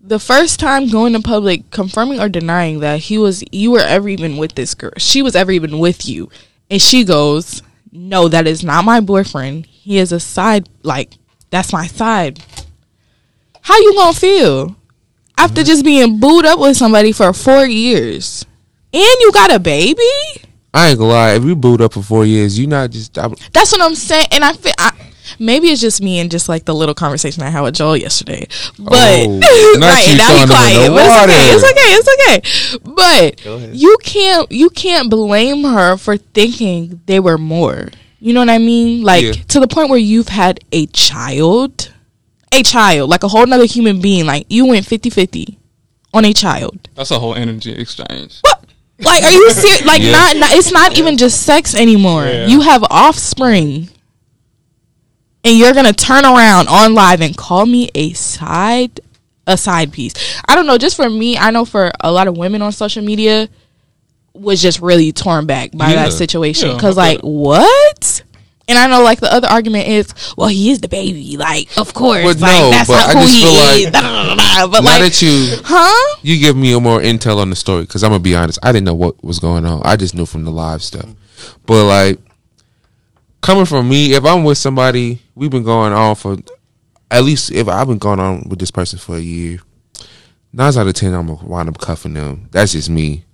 the first time going to public confirming or denying that he was you were ever even with this girl she was ever even with you and she goes no that is not my boyfriend he is a side like That's my side. How you gonna feel after mm-hmm. just being booed up with somebody for four years, and you got a baby? I ain't gonna lie. If you booed up for four years, you not just. I, That's what I'm saying, and I feel. I, Maybe it's just me and just like the little conversation I had with Joel yesterday, but Oh, right now throwing be quiet. But it's okay. It's okay. It's okay. But you can't you can't blame her for thinking they were more. You know what I mean? Like Yeah. to the point where you've had a child, a child, like a whole nother human being. Like you went 50-50 on a child. That's a whole energy exchange. What? Like, are you serious? Like, Yeah. not, not. It's not even just sex anymore. Yeah. You have offspring, and you're gonna turn around on live and call me a side, a side piece. I don't know. Just for me, I know for a lot of women on social media, was just really torn back by Yeah. that situation. Yeah, Because, like, feel what? And I know, like, the other argument is, well, he is the baby. Like, of course, But like no, that's but not I who just he feel is. like- Da, da, da, da. But like, that you huh? you give me more intel on the story, because I'm gonna be honest, I didn't know what was going on. I just knew from the live stuff. But like coming from me, if I'm with somebody, we've been going on for at least if I've been going on with this person for a year, nine out of ten I'm gonna wind up cuffing them. That's just me.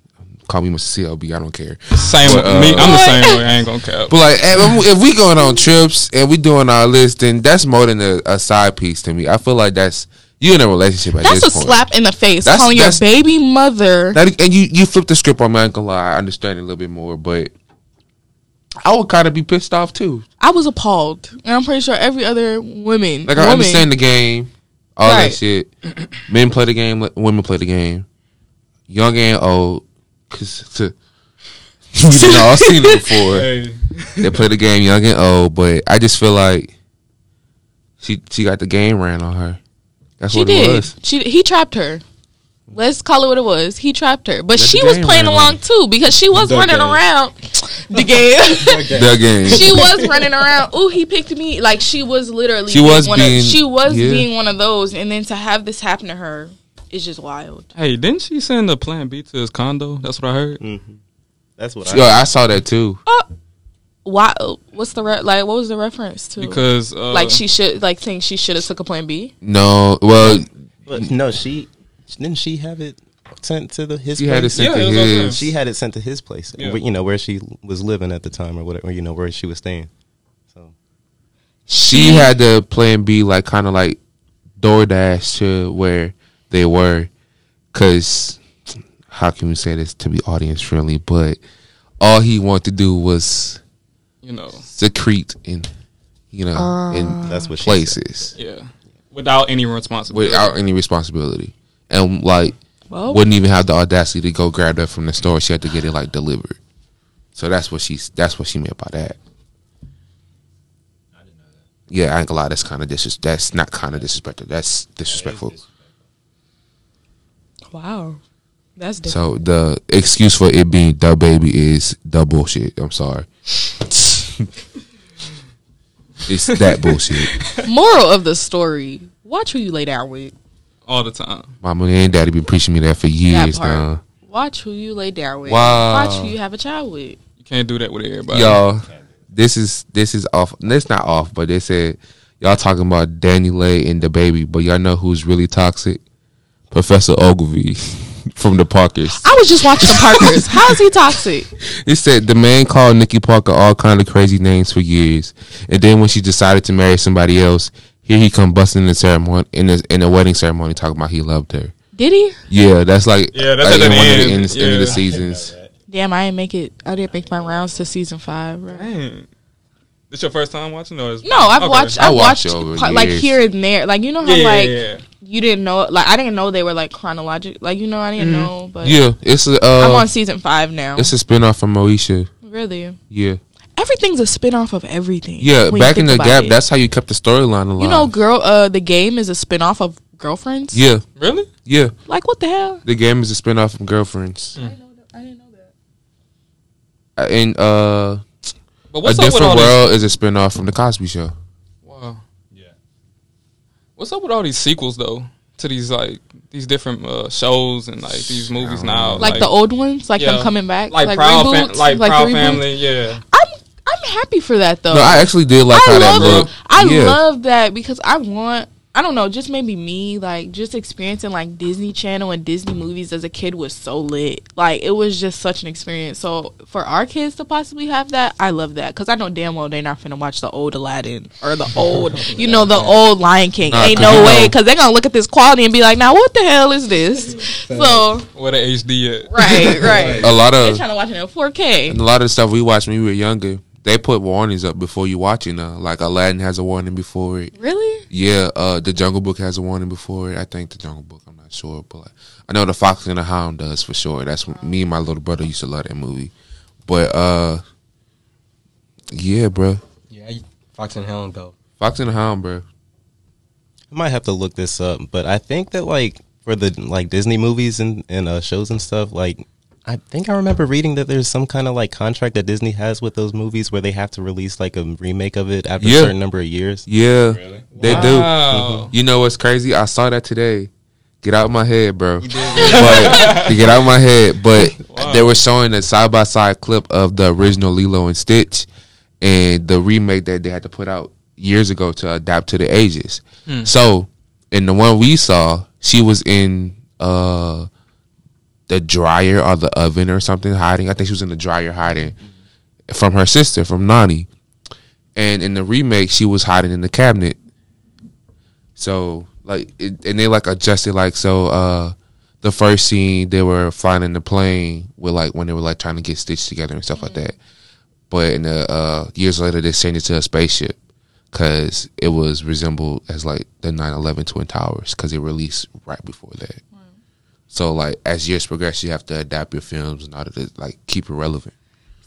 Call me Mr. CLB, I don't care. Same But, with uh, me. I'm the same way. I ain't gonna cap. But like, if, if we going on trips and we doing our list, then that's more than a, a side piece to me. I feel like that's you in a relationship at That's a this point. slap in the face. That's- calling your that's- baby mother. That, and you you flip the script on me. I ain't gonna lie. I understand it a little bit more, but I would kind of be pissed off too. I was appalled, and I'm pretty sure every other woman, Like I woman, understand the game, all Right. that shit. Men play the game, women play the game, young and old. Cause to we done all seen it before. Hey, They play the game, young and old. But I just feel like she she got the game ran on her. That's she what it did. was. She he trapped her. Let's call it what it was. He trapped her, but Let she was playing run along on. too because she was The running game. around the game. The game. she was running around. Ooh, he picked me. Like she was literally. She being was one being- Of, she was yeah. being one of those, and then to have this happen to her is just wild. hey, didn't she send a Plan B to his condo? That's what I heard. Mm-hmm. That's what Yo, I. I saw that too. Why? What's the re- like? What was the reference to? Because uh, like she should like think she should have took a plan B. No, well, But no, she didn't. She have it sent to the his. she place? had it sent Yeah, to it was his. She had it sent to his place. Yeah. where- You know where she was living at the time, or whatever. You know where she was staying. So she had the plan B, like kind of like DoorDash to where they were, because how can we say this to be audience friendly? But all he wanted to do was you know, secrete in, you know, in that's what she said. places yeah, without any responsibility. without any responsibility, and like Well, wouldn't even have the audacity to go grab that from the store. She had to get it like delivered. So that's what she's. That's what she meant by that. Yeah, I ain't gonna lie. That's kind of dis. That's not kind of disrespectful. That's disrespectful. wow, that's different. So the excuse for it being the baby is the bullshit. I'm sorry. it's that bullshit. Moral of the story: Watch who you lay down with. All the time. Mama and daddy been preaching me that for years part. now. Watch who you lay down with. Wow. Watch who you have a child with. You can't do that with everybody. Y'all, this is this is off. It's not off, but they said y'all talking about DaniLeigh and the baby, but y'all know who's really toxic? Professor Oglevee from the Parkers. I was just watching the Parkers. How is he toxic? It said the man called Nikki Parker all kind of crazy names for years, and then when she decided to marry somebody else, here he come busting in the ceremony in the in the wedding ceremony talking about he loved her. Did he? Yeah, that's like Yeah, that's like at the one of the end. ends, end of the Yeah. seasons. Damn, I didn't make it. I didn't make my rounds to season five. Right? Dang. This your first time watching? Or is- No, I've Okay. watched. I I've watched watched over pa- like here and there. Like you know how Yeah, yeah, like yeah. you didn't know. Like I didn't know they were like chronological. Like you know I didn't know. But Yeah, it's a I'm uh, on season five now. it's a spinoff from Moesha. really, Yeah. Everything's a spin off of everything. Yeah, back in the gap, it. that's how you kept the storyline alive. you know, girl. Uh, the game is a spin off of Girlfriends. yeah, Really? yeah. Like what the hell? The game is a spinoff from Girlfriends, I didn't know that. Uh, and uh, But A what's up with Different all these? World is a spinoff from The Cosby Show. Wow. Yeah. What's up with all these sequels though to these like these different uh, shows and like these movies now? Like, the old ones, like yeah. them coming back, like, like, Proud, reboots, Fam- like, Proud. Family. Yeah. I'm I'm happy for that though. No, I actually did like I how that love looked. I Yeah. love that because I want I don't know, just maybe me, like just experiencing like Disney Channel and Disney movies as a kid was so lit. Like it was just such an experience. So for our kids to possibly have that, I love that because I know damn well they're not finna watch the old Aladdin or the old, you know, the old Lion King. Nah, Ain't 'cause no way because they're gonna look at this quality and be like, now what the hell is this? so what the HD at? right, right. A lot They're of trying to watch it in 4K. and a lot of the stuff we watched when we were younger, they put warnings up before you watch it now. Like Aladdin has a warning before it. Really? Yeah, uh, the Jungle Book has a warning before it. I think the Jungle Book. I'm not sure, but like, I know the Fox and the Hound does for sure. That's what me and my little brother used to love that movie. But uh, yeah, bro, Yeah, Fox and Hound though. Fox and the Hound, bro. I might have to look this up, but I think that like for the like Disney movies and and uh, shows and stuff, like I think I remember reading that there's some kind of like contract that Disney has with those movies where they have to release like a remake of it after Yeah. a certain number of years. Yeah, they do. Wow. You know what's crazy? I saw that today. Get out of my head, bro. but to get out of my head, but they were showing a side by side clip of the original Lilo and Stitch and the remake that they had to put out years ago to adapt to the ages. So in the one we saw, she was in uh the dryer or the oven or something hiding. I think she was in the dryer hiding from her sister, from Nani. And in the remake, she was hiding in the cabinet. So like, it, and they like adjusted like so. uh The first scene they were flying in the plane with like when they were like trying to get stitched together and stuff like that. But in the uh, years later, they changed it to a spaceship because it was resembled as like the 9/11 Twin Towers because it released right before that. So like as years progress, you have to adapt your films in order to like keep it relevant.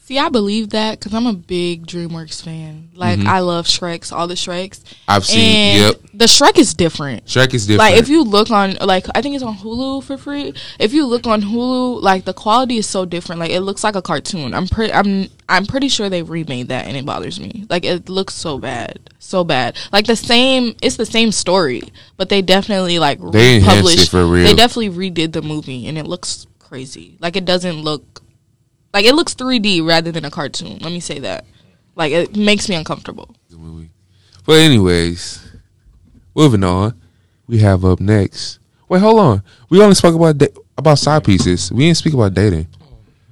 See, I believe that because I'm a big DreamWorks fan. Like, mm-hmm. I love Shreks, all the Shreks. I've seen. And yep, the Shrek is different. Shrek is different. Like if you look on like I think it's on Hulu for free. If you look on Hulu, like the quality is so different. Like it looks like a cartoon. I'm pretty I'm I'm pretty sure they remade that and it bothers me. Like it looks so bad. So bad. Like the same it's the same story, but they definitely like They enhanced it republished for real. They definitely redid the movie and it looks crazy. Like it doesn't look like it looks 3D rather than a cartoon. Let me say that. Like it makes me uncomfortable. movie. But anyways, moving on, we have up next. Wait, hold on. We only spoke about da- about side pieces. We didn't speak about dating.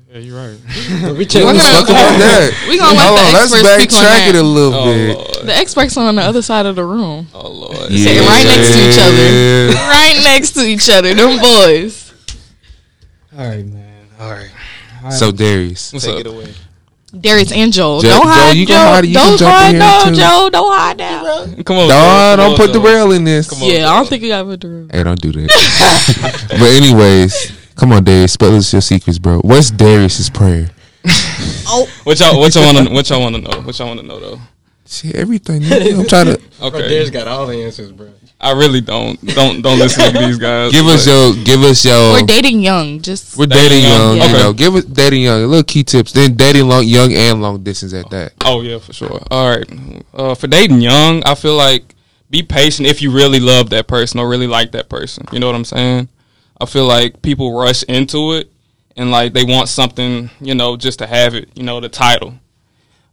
Yeah, you're right. we We're check gonna- Talk about that. We gonna let Hold the on, let's experts speak on backtrack it a little Oh bit. lord. The experts on the other side of the room. Oh lord. Sitting right next to each other. right next to each other. Them boys. All right, man. All right. So Darius, What's Take up? it away. Darius and Joel. Joe- don't Joe, hide. you Joe, Hide, you don't hide. No, too. Joe. Don't hide now. Come on. no, Come don't on, put the Joe. rail in this. Come on, Yeah, I don't think you got put the room. Hey, don't do that. but anyways, come on, Darius, spill us your secrets, bro. What's Darius's prayer? Oh, what y'all? What y'all want to? What y'all want to know? What y'all want to know though? See everything. I'm trying to Bro, Okay. Darius got all the answers, bro. I really don't. Don't don't listen to these guys. give us but- your, give us your. We're dating young. Just We're Dating dating young. young, Yeah. you Okay. know. Give us dating young, little key tips. Then dating long, young and long distance at that. Oh yeah, for sure. All right. Uh, for dating young, I feel like be patient if you really love that person or really like that person. You know what I'm saying? I feel like people rush into it and like they want something, you know, just to have it. You know, the title.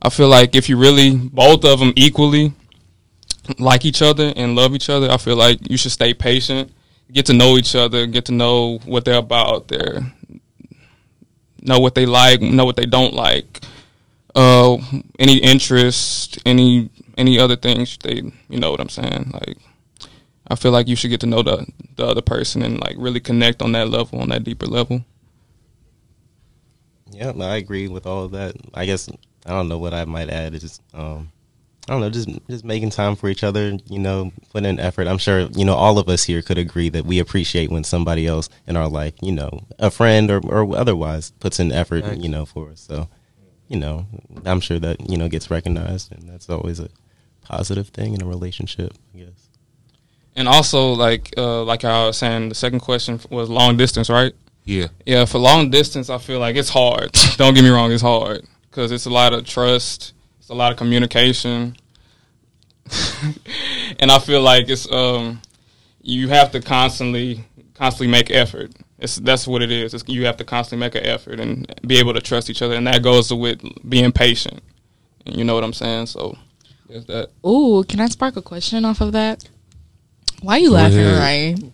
I feel like if you really both of them equally like each other and love each other, I feel like you should stay patient, get to know each other, get to know what they're about, their know what they like, know what they don't like uh any interest any any other things they you know what i'm saying? Like i feel like you should get to know the the other person and like really connect on that level on that deeper level. Yeah, I agree with all of that. I guess I don't know what I might add. Is um I don't know, just just making time for each other, you know, putting in effort. I'm sure, you know, all of us here could agree that we appreciate when somebody else in our life, you know, a friend or or otherwise puts in effort, Thanks. you know, for us. So, you know, I'm sure that, you know, gets recognized and that's always a positive thing in a relationship, I guess. and also like uh like i was saying the second question was long distance right Yeah. yeah for long distance i feel like it's hard don't get me wrong it's hard because it's a lot of trust it's a lot of communication and i feel like it's um you have to constantly constantly make effort it's that's what it is it's, you have to constantly make an effort and be able to trust each other and that goes with being patient you know what i'm saying so There's that. Ooh, can I spark a question off of that? Why are you laughing, ahead. Ryan?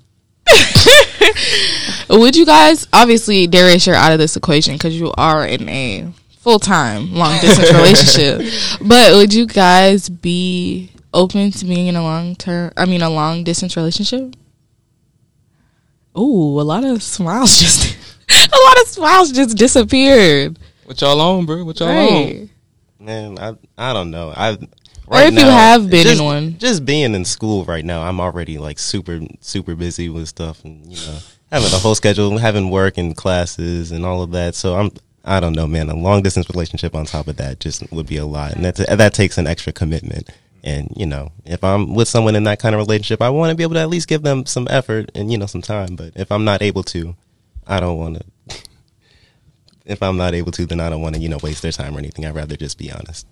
would you guys obviously Darius you're out of this equation because you are in a full time long distance relationship. But would you guys be open to being in a long term I mean a long distance relationship? Ooh, a lot of smiles just a lot of smiles just disappeared. What y'all on, bro? What y'all on? Man, I I don't know. I Right Or if you have been in one. just being in school right now, I'm already like super super busy with stuff, and you know, having a whole schedule, having work and classes and all of that. So I'm I don't know, man. A long distance relationship on top of that just would be a lot, and that that takes an extra commitment. And you know, if I'm with someone in that kind of relationship, I want to be able to at least give them some effort and you know some time. But if I'm not able to, I don't want to. if I'm not able to, then I don't want to you know waste their time or anything. I'd rather just be honest.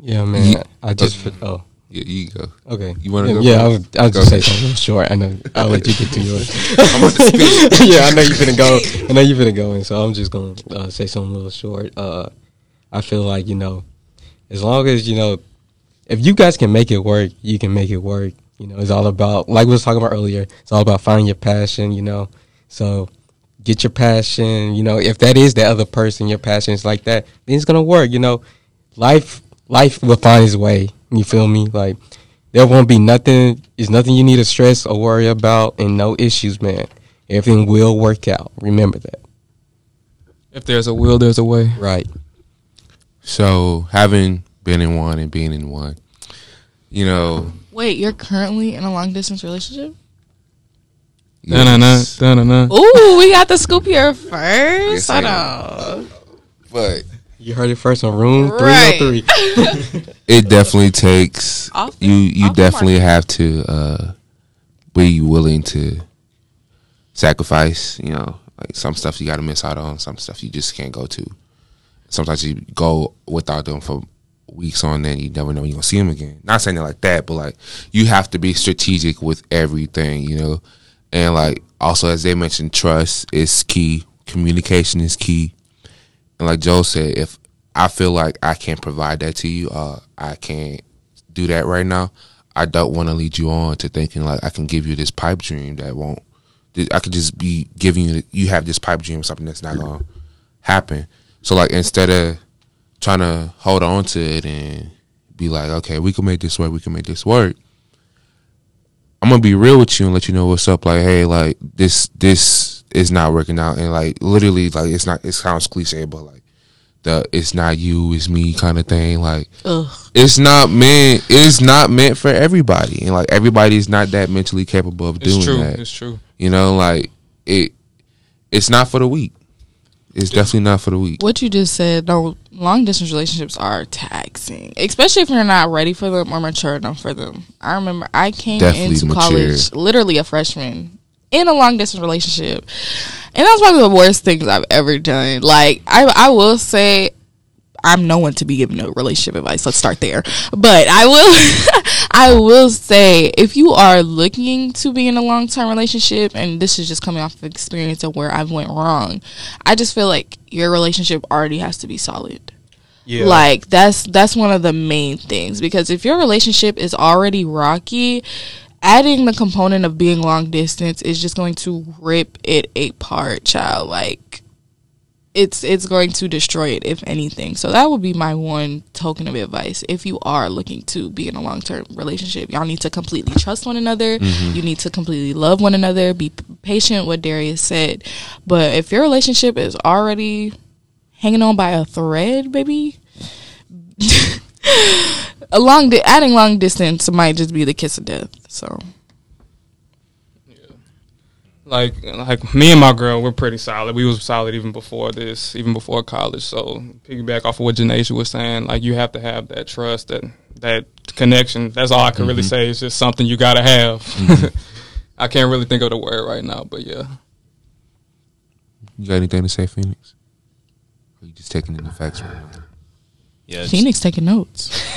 Yeah, man. I just for, oh Yeah, you go. okay. You wanna yeah, go Yeah, I'll, I was Go just say something real short. I know I'll let you get to yours. To yeah, I know you're gonna go. I know you're gonna go, and so I'm just gonna uh, say something a little short. Uh, I feel like you know, as long as you know, if you guys can make it work, you can make it work. You know, it's all about like we was talking about earlier. It's all about finding your passion. You know, so get your passion. You know, if that is the other person, your passion is like that, then it's gonna work. You know, life life will find its way. You feel me? Like there won't be nothing. There's nothing you need to stress or worry about, and no issues, man. Everything will work out. Remember that. If there's a will, there's a way. Right. So having been in one and being in one, you know, Wait, you're currently in a long distance relationship? Da-na-na, yes, da-na-na. Ooh, we got the scoop here first. Yes, I Hold on. but You heard it first on room Right. 303. it definitely takes Off- you. You off definitely have to uh, be willing to sacrifice. You know, like some stuff you got to miss out on. Some stuff you just can't go to. Sometimes you go without them for weeks on end. You never know when you're gonna see them again. Not saying it like that, but like you have to be strategic with everything. You know, and like also as they mentioned, trust is key. Communication is key. And like Joe said, if I feel like I can't provide that to you, uh, I can't do that right now. I don't want to lead you on to thinking like I can give you this pipe dream that won't. I could just be giving you. You have this pipe dream something that's not gonna happen. So like instead of trying to hold on to it and be like, okay, we can make this work. We can make this work. I'm gonna be real with you and let you know what's up. Like, hey, like this this is not working out, and like literally, like it's not. It sounds cliche, but like the it's not you, it's me kind of thing. Like Ugh. it's not meant. It's not meant for everybody, and like everybody's not that mentally capable of It's doing true. that. It's true. You know, like it. It's not for the weak. It's definitely not for the weak. What you just said, though long distance relationships are taxing, especially if you're not ready for them or mature enough for them. I remember I came Definitely into mature. college literally a freshman in a long distance relationship, and that's of the worst things I've ever done. Like I, I will say. I'm no one to be giving no relationship advice. Let's start there. But I will, I will say, if you are looking to be in a long term relationship, and this is just coming off of experience of where I've went wrong, I just feel like your relationship already has to be solid. Yeah. Like that's that's one of the main things because if your relationship is already rocky, adding the component of being long distance is just going to rip it apart, child. Like it's it's going to destroy it if anything. So that would be my one token of advice. If you are looking to be in a long term relationship, y'all need to completely trust one another. Mm-hmm. You need to completely love one another. Be patient. What Darius said, but if your relationship is already hanging on by a thread, baby. a long di- adding long distance might just be the kiss of death. So like like me and my girl, we're pretty solid. We was solid even before this, even before college. So piggyback off of what Janasia was saying, like you have to have that trust, that that connection. That's all I can really mm-hmm. say. It's just something you gotta have. Mm-hmm. I can't really think of the word right now, but yeah. You got anything to say, Phoenix? Or you just taking in the facts right now? Yeah, Phoenix taking notes.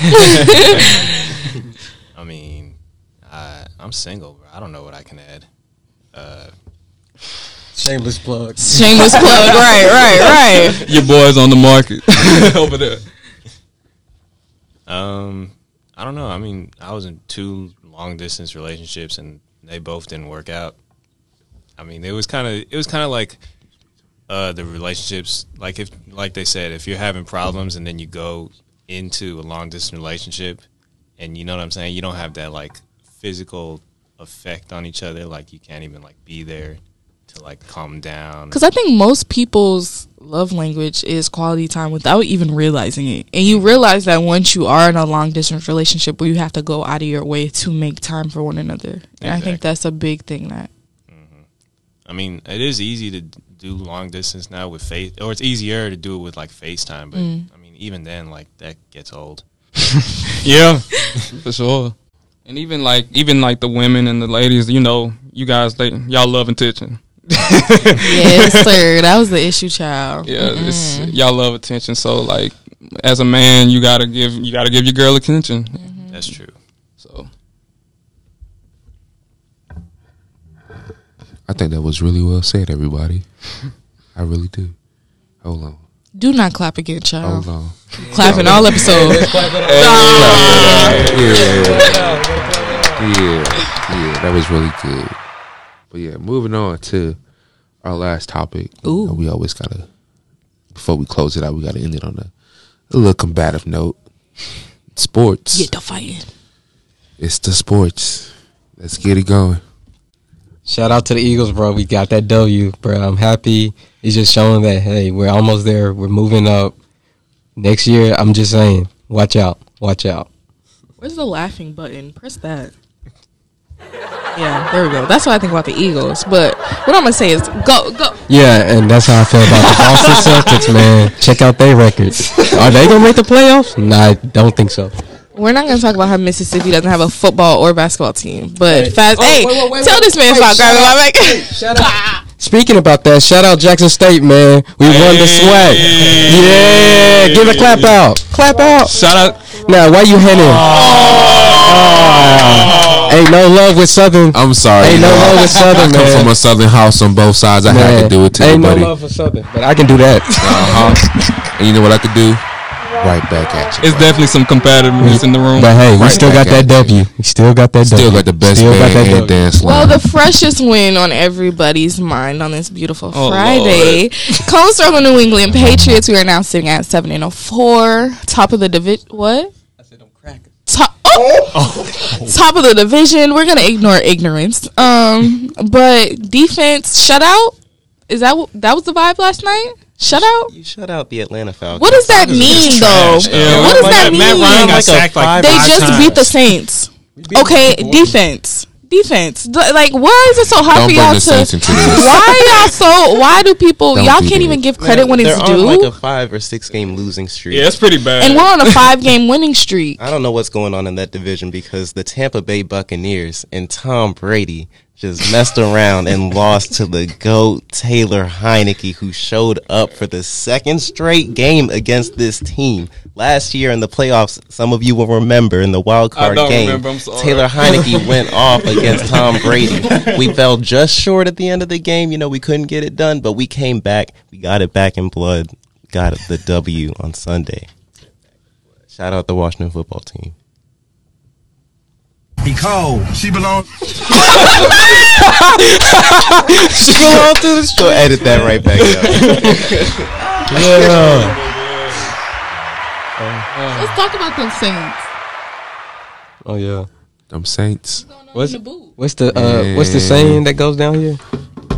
I mean, I, I'm single, bro. I don't know what I can add. Uh, Shameless plug. Shameless plug. Right, right, right. Your boy's on the market over there. um, I don't know. I mean, I was in two long distance relationships, and they both didn't work out. I mean, it was kind of it was kind of like uh, the relationships. Like if like they said, if you're having problems and then you go into a long distance relationship, and you know what I'm saying, you don't have that like physical effect on each other. Like you can't even like be there to like calm down. Because I think most people's love language is quality time without even realizing it. And you realize that once you are in a long distance relationship where you have to go out of your way to make time for one another. And I think that's a big thing that. I mean, it is easy to do long distance now with face, or it's easier to do it with like FaceTime. But Mm. I mean, even then, like that gets old. Yeah, for sure. And even like even like the women and the ladies, you know, you guys they y'all love attention. yes, sir. That was the issue, child. Yeah, it's, y'all love attention. So like as a man, you gotta give you gotta give your girl attention. That's true. So I think that was really well said, everybody. I really do. Hold on. Do not clap again, child. Hold on. Clapping all episodes. Yeah. Yeah. Yeah. That was really good. But yeah, moving on to our last topic. Ooh. You know, we always gotta before we close it out, we gotta end it on a, a little combative note. Sports. Get the fighting. It's the sports. Let's get it going. Shout out to the Eagles, bro. We got that W, bro. I'm happy. It's just showing that hey, we're almost there. We're moving up. Next year, I'm just saying, watch out, watch out. Where's the laughing button? Press that. Yeah, there we go. That's what I think about the Eagles. But what I'm gonna say is, go, go. Yeah, and that's how I feel about the Boston Celtics, man. Check out their records. Are they gonna make the playoffs? Nah, I don't think so. We're not gonna talk about how Mississippi doesn't have a football or basketball team. But Hey. fast, Oh, hey, wait, wait, wait, tell wait. this man Wait, stop shut grabbing my mic. Shut up. Speaking about that, shout out Jackson State, man. We won the swag. Yeah, give a clap out. Clap out. shout out Now, why you hitting? Oh. Ain't no love with Southern. I'm sorry. Ain't no know, love with Southern, I come man. from a southern house on both sides. I had to do it to you, Ain't buddy. no love for Southern, but I can do that. Uh-huh. And you know what I could do? Right back at you. it's definitely some competitiveness in the room. But hey, we Right still got that at you. W. We still got that W. Still got the best Still got that and W. dance Well, the freshest win on everybody's mind on this beautiful Oh, Friday comes from the New England Patriots. We are now sitting at seven and four, top of the division. What? I said I'm cracking. Top. Oh! top of the division. We're gonna ignore ignorance. Um, but defense shutout. Is that what, that was the vibe last night? Shutout. You shut out the Atlanta Falcons. What does that mean, though? Yeah, what does Matt- that mean? Matt Ryan got Like a sacked like five- they just times. beat the Saints. Okay, defense. Defense. D- Like, why is it so hard Don't for y'all to? Saints into. Why y'all so? Why do people? Don't y'all can't that. even give credit when it's on due. like a five or six game losing streak. Yeah, it's pretty bad. and we're on a five game winning streak. I don't know what's going on in that division because the Tampa Bay Buccaneers and Tom Brady just messed around and lost to the GOAT Taylor Heinicke, who showed up for the second straight game against this team. Last year in the playoffs, some of you will remember in the wild card game, remember, I'm sorry. Taylor Heinicke went off against Tom Brady. We fell just short at the end of the game. You know, we couldn't get it done, but we came back. We got it back in blood. Got the W on Sunday. Shout out the Washington football team. He cold. She belongs. Go edit that right back up. yeah. Let's talk about them Saints. Oh yeah. Them Saints. What's what's the uh, what's the saying that goes down here?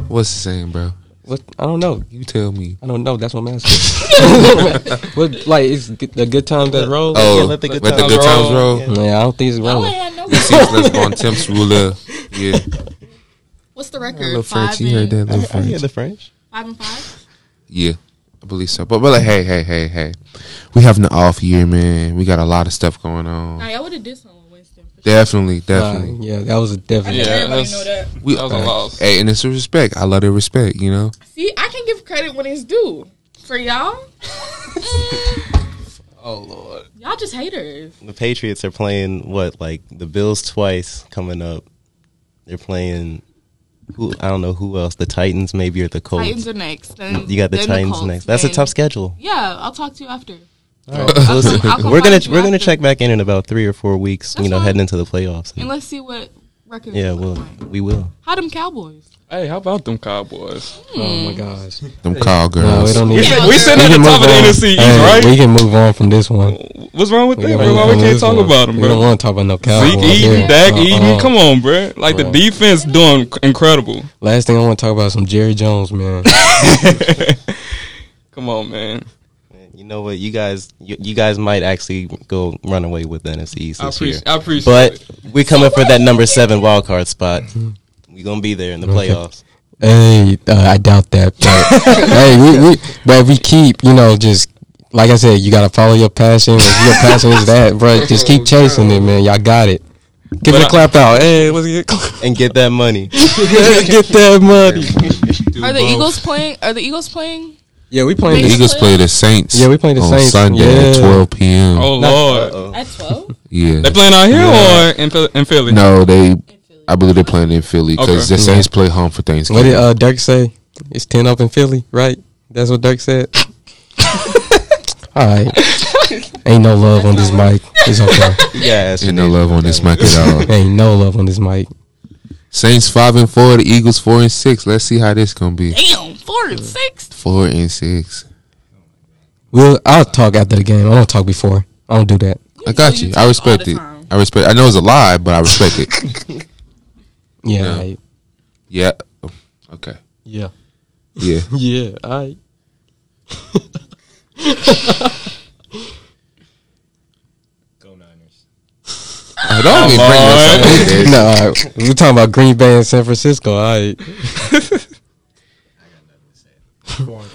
What's the saying, bro? What I don't know. You tell me. I don't know. That's what I'm asking. what like it's good- the good times that roll? Oh, Yeah, let the good let the times good times roll. roll. Yeah, I don't think it's rolling. Let's see, let's go on Tim's ruler. Yeah, What's the record? little French. You heard that, little I hear French. the French. Five and five. Yeah, I believe so. But but like, hey, hey, hey, hey, we having an off year, man. We got a lot of stuff going on. Now y'all would have did something with Winston. For Definitely, Uh, definitely. yeah, that was a definitely. Yeah, Everybody that's- know that. We, that was a loss. Hey, and it's a respect. I love the respect. You know. See, I can give credit when it's due. For y'all, oh lord. y'all just haters. The Patriots are playing what, like the Bills twice coming up. They're playing who I don't know who else. The Titans maybe or the Colts. Titans are next. Then you got the then Titans Colts, next. That's a tough schedule. Yeah, I'll talk to you after. All right. We'll see. I'll come we're gonna we're gonna check back in in about three or four weeks. That's you know, fine. heading into the playoffs. And let's see what records. yeah, you we'll like. we will. How them Cowboys? Hey, how about them Cowboys? Oh my hmm. gosh. Them Cowgirls. No, we don't need. Yeah, we sitting at can the top move of the on. NFC East, Hey, right? We can move on from this one. What's wrong with We that, can bro? move Why we from can't this talk one. about them, We don't bro? want to talk about no Cowboys. Zeke Eaton, Yeah. Dak Uh-uh. Come on, bro. Like the defense doing incredible. Last thing I want to talk about is some Jerry Jones, man. Come on, man. You know what? You guys, you, you guys might actually go run away with the NFC East I this year. appreciate. I appreciate. It. But it. we're coming for that number seven wild card spot. Mm-hmm. We're gonna be there in the playoffs. Hey, uh, I doubt that. But hey, we, we, but we keep, you know, just like I said, you gotta follow your passion. If your passion is that, bro, just keep chasing it, man. Y'all got it. Give But it a I- clap out. Hey, let's get, and get that money. get that money. Are the Eagles playing? Are the Eagles playing? Yeah, we The playing. Big This, Eagles play the Saints. Yeah, we play the on Saints. Sunday at 12 p.m. Oh lord, Uh-oh. At twelve. Yeah. they playing out here or in In Philly? No, they. I believe they're playing in Philly because Okay. the Saints play home for Thanksgiving. what did uh, Durk say? It's ten up in Philly, right? That's what Durk said. All right. Ain't no love on this mic. It's okay. Yeah, Ain't no love on this mic at all. Ain't no love on this mic. Saints five and four. The Eagles four and six. Let's see how this gonna be. Damn, four and six. Four and six. Well, I'll talk after the game. I don't talk before. I don't do that. I got you you. I respect it. I respect. I know it's a lie, but I respect it. Yeah. Yeah. alright. Yeah. Okay. Yeah. Yeah. Yeah. I. Go Niners. I don't even bring this up no, all right. we're talking about Green Bay and San Francisco. All right. I got nothing to say.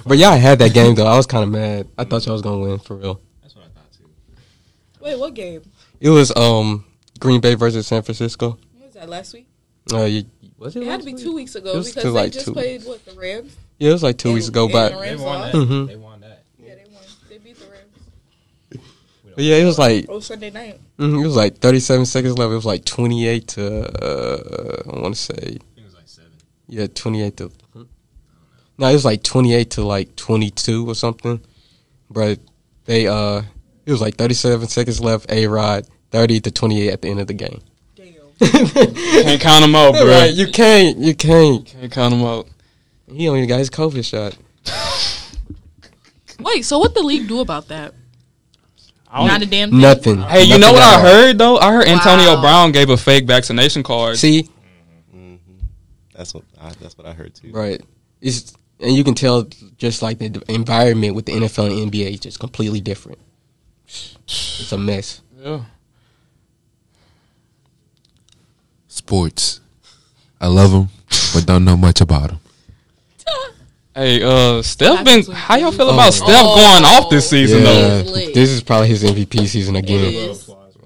But y'all had that game though. I was kind of mad. I thought y'all was gonna win for real. That's what I thought too. Wait, what game? It was um Green Bay versus San Francisco. What was that last week? Uh, you, was it? It had to be week? two weeks ago because two, they like, just two played what the Rams. Yeah, it was like two And- weeks ago. and But the Rams They won lost. that. Mhm. They won that. Yeah, they won. They beat the Rams. but yeah, it was like Oh, Sunday night. mhm, it was like 37 seconds left. It was like 28 to uh, I want to say I think it was like seven. Yeah, 28 to. No, it was like 28 to like 22 or something. But they, uh, it was like 37 seconds left, A Rod, 30 to 28 at the end of the game. Can't count them out, bro. Right, you can't, you can't. Can't count them out. He only got his COVID shot. Wait, so what the league do about that? I don't- Not a damn thing. Nothing. Hey, you know what at I all. heard though? I heard Antonio Wow. Brown gave a fake vaccination card. See, mm-hmm. That's what I, that's what I heard too. right. It's, and you can tell just like the environment with the NFL and NBA is just completely different. It's a mess. Yeah. Sports. I love them, but don't know much about them. Hey, uh, Steph That's been. How y'all feel Oh. about Steph Oh. going off this season Yeah, though? This is probably his MVP season again.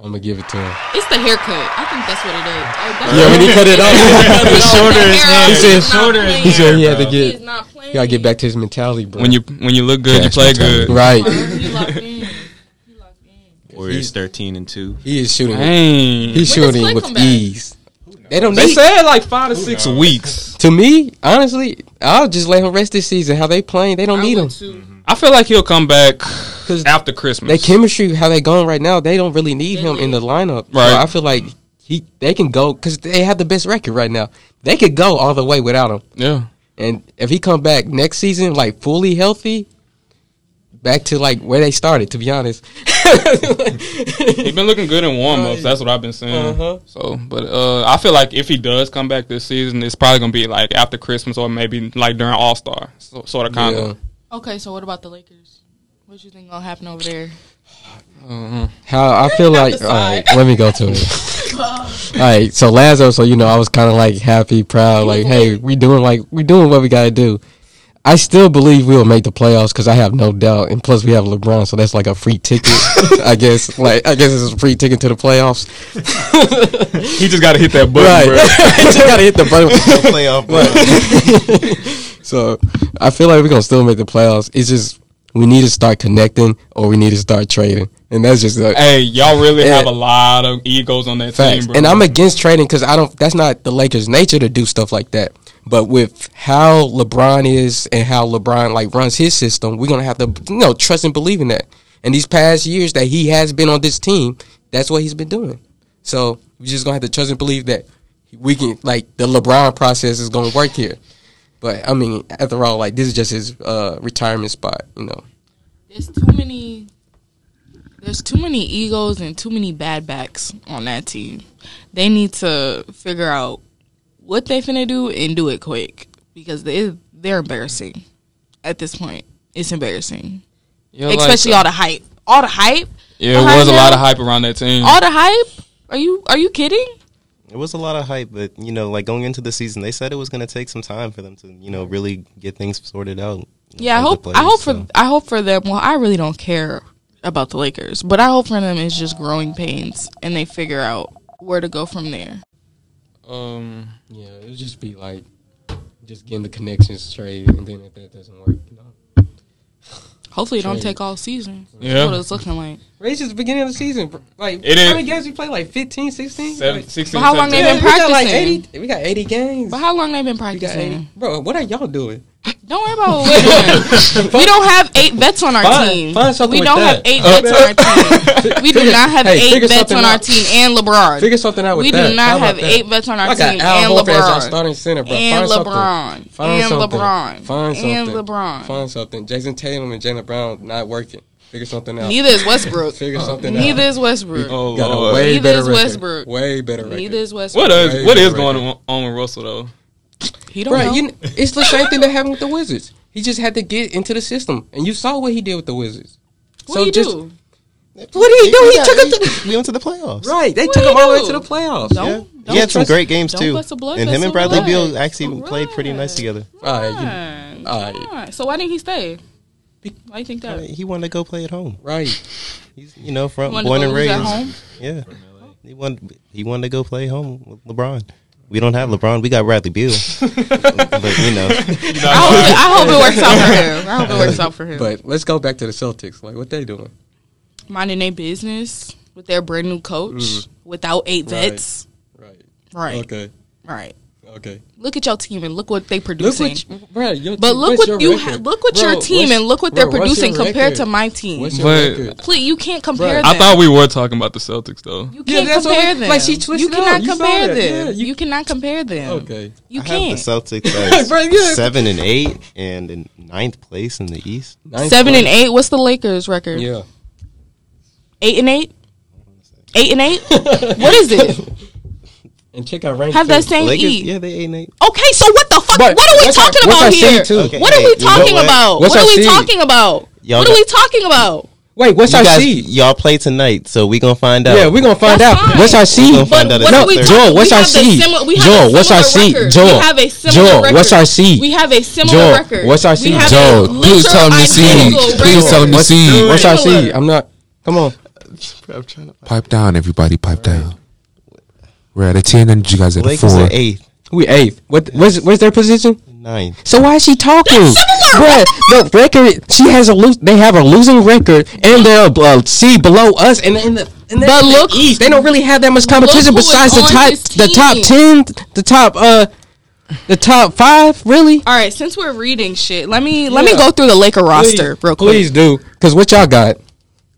I'm gonna give it to him. It's the haircut. I think that's what it is. Oh, that's Yeah, when he cut it off, the shorter his hair. He said- Shorter he said he had to get He's not playing. You gotta get back to his mentality, bro. When you when you look good, you play mentality. good. right, He locked in. He locked in. Warriors thirteen and two. he is shooting. Dang. He's When shooting with ease. They don't They need. said like five to six weeks. To me, honestly, I'll just let him rest this season. How they playing, they don't I need would him too. I feel like he'll come back 'Cause after Christmas. They chemistry, how they going right now, they don't really need him in the lineup. So Right. I feel like he, they can go because they have the best record right now. They could go all the way without him. yeah. And if he come back next season, like fully healthy, back to like where they started. To be honest, He been looking good in warm ups. That's what I've been saying. Uh-huh. So, but uh, I feel like if he does come back this season, it's probably gonna be like after Christmas or maybe like during All Star, so, sort of kind Yeah. of. Okay, so what about the Lakers? What do you think gonna happen over there? Uh-huh. How I feel like. All decide. right, let me go to it. all right, so Lazo. So you know, I was kind of like happy, proud, like, hey, we doing like we doing what we gotta do. I still believe we'll make the playoffs because I have no doubt, and plus we have LeBron, so that's like a free ticket. I guess, like I guess it's a free ticket to the playoffs. He just got to hit that button, right, bro. just gotta hit the button. No playoff, bro. So I feel like we're gonna still make the playoffs. It's just we need to start connecting, or we need to start trading, and that's just like, Hey, y'all really Yeah. have a lot of egos on that Facts. team, bro. And I'm against trading because I don't. That's not the Lakers' nature to do stuff like that. But with how LeBron is and how LeBron like runs his system, we're gonna have to you know trust and believe in that. And these past years that he has been on this team, that's what he's been doing. So we're just gonna have to trust and believe that we can like the LeBron process is gonna work here. But I mean, after all, like this is just his uh, retirement spot, you know. There's too many. There's too many egos and too many bad backs on that team. They need to figure out what they finna do and do it quick because they they're embarrassing at this point. It's embarrassing, Yeah, like, especially uh, all the hype. All the hype. Yeah, it behind was a lot of hype around that team. All the hype. Are you are you kidding? It was a lot of hype, but you know, like going into the season, they said it was going to take some time for them to, you know, really get things sorted out. Yeah, I as the hope I players, hope for. I hope for them. Well, I really don't care about the Lakers, but I hope for them it's just growing pains and they figure out where to go from there. Um, Yeah, it would just be like just getting the connections straight, and then if that doesn't work, you know. Hopefully, it don't take all season. Yeah. That's what it's looking like. Right, is the beginning of the season. Like, It how is- many games we play? Like 15, 16? seven, Like, 16, But how long 17. they yeah, been we got like practicing? 80. We got 80 games. But how long they been we got 80. practicing? Bro, what are y'all doing? Don't worry about what we're doing. we don't have eight vets on our Find- team. find something we don't that. have eight uh, vets on our team. We do Figure- not have hey, eight vets something on our team and LeBron. Figure something out with we that. We do not about have that? eight vets on our I got team Al and Horford as our starting center, bro. And Find. LeBron. Find And something. LeBron. Find something. And LeBron. Find something. Jayson Tatum and Jaylen Brown not working. Figure something out. Neither is Westbrook. Figure something out. Neither is Westbrook. Oh, Got a Lord. way Neither better is record. Westbrook. Way better record. Neither is Westbrook. What is Way what is going on with Russell though? He don't Bro, know. you, it's the same thing that happened with the Wizards. He just had to get into the system, and you saw what he did with the Wizards. what so do you just do? what did he do? He took him to we went to the playoffs. right. They What took him all the way to the playoffs. Don't, Yeah. don't he had some great games too. blood And him and. Bradley Beal actually played pretty nice together. All right, you- Fine. All right. So why didn't he stay? Why you think that? He wanted to go play at home. right. He's you know from born and raised. at home? Yeah, he wanted he wanted to go play home with LeBron. We don't have LeBron. We got Bradley Beal, but you know, I hope, it, I hope it works out for him. I hope it works out for him. But let's go back to the Celtics. Like, what they doing? Minding their business with their brand new coach without eight Mm. Right. vets. Right. Right. Okay. Right. Okay. Look at your team and look what they Look producing. what, you, bro, your but team- look what your you record? ha- look what Bro, your team and look what bro, they're producing compared record? to my team. What's your But- record? Please, you can't compare Bro. them. I thought we were talking about the Celtics though. you can't that's what compare we- them. like, she twisted you it cannot up. You saw compare that. them. Yeah, you, you- cannot compare them. Okay. You I have the can't. Celtics as Bro, yeah. seven and eight, and in ninth place in the East. Ninth Seven and eight. What's the Lakers record? Yeah. Eight and eight. Eight and eight. what is it? And check out rank. Have that same Lakers, E. yeah, they eight and eight. Okay, so what the fuck? But what are we what's our- talking what's about here? too? Okay, What are we talking what? about? What are we talking about? Y'all what are we talking about? Wait, what's You our guys, seed? y'all play tonight, so we gonna find out. Yeah, we're gonna find That's out. fine. What's our We seed? gonna find But out what at are we the talking- Joel, what's our have the seed? simi- we have a Joel, what's our similar seed? record. Joel, we have a similar Joel, record. what's our seed? We have a similar Joel, record. what's our We seed? have a Joel, please tell me the seed. Please tell me the seed. What's our Similar. seed? I'm not. Come on. I'm trying to Pipe down, everybody. Pipe down. We're at a ten, and you guys at a Lakers four. are eighth, We eighth. What? Where's Where's their position? ninth. So why is she talking? Bruh, the record she has a lose. They have a losing record, and they're uh, seed below us. And in the in the, But in the look- East, they don't really have that much competition besides the top, the top ten, the top, uh, the top five. Really? All right, since we're reading shit, let me let me go through the Laker roster real quick. Please do, because what y'all got?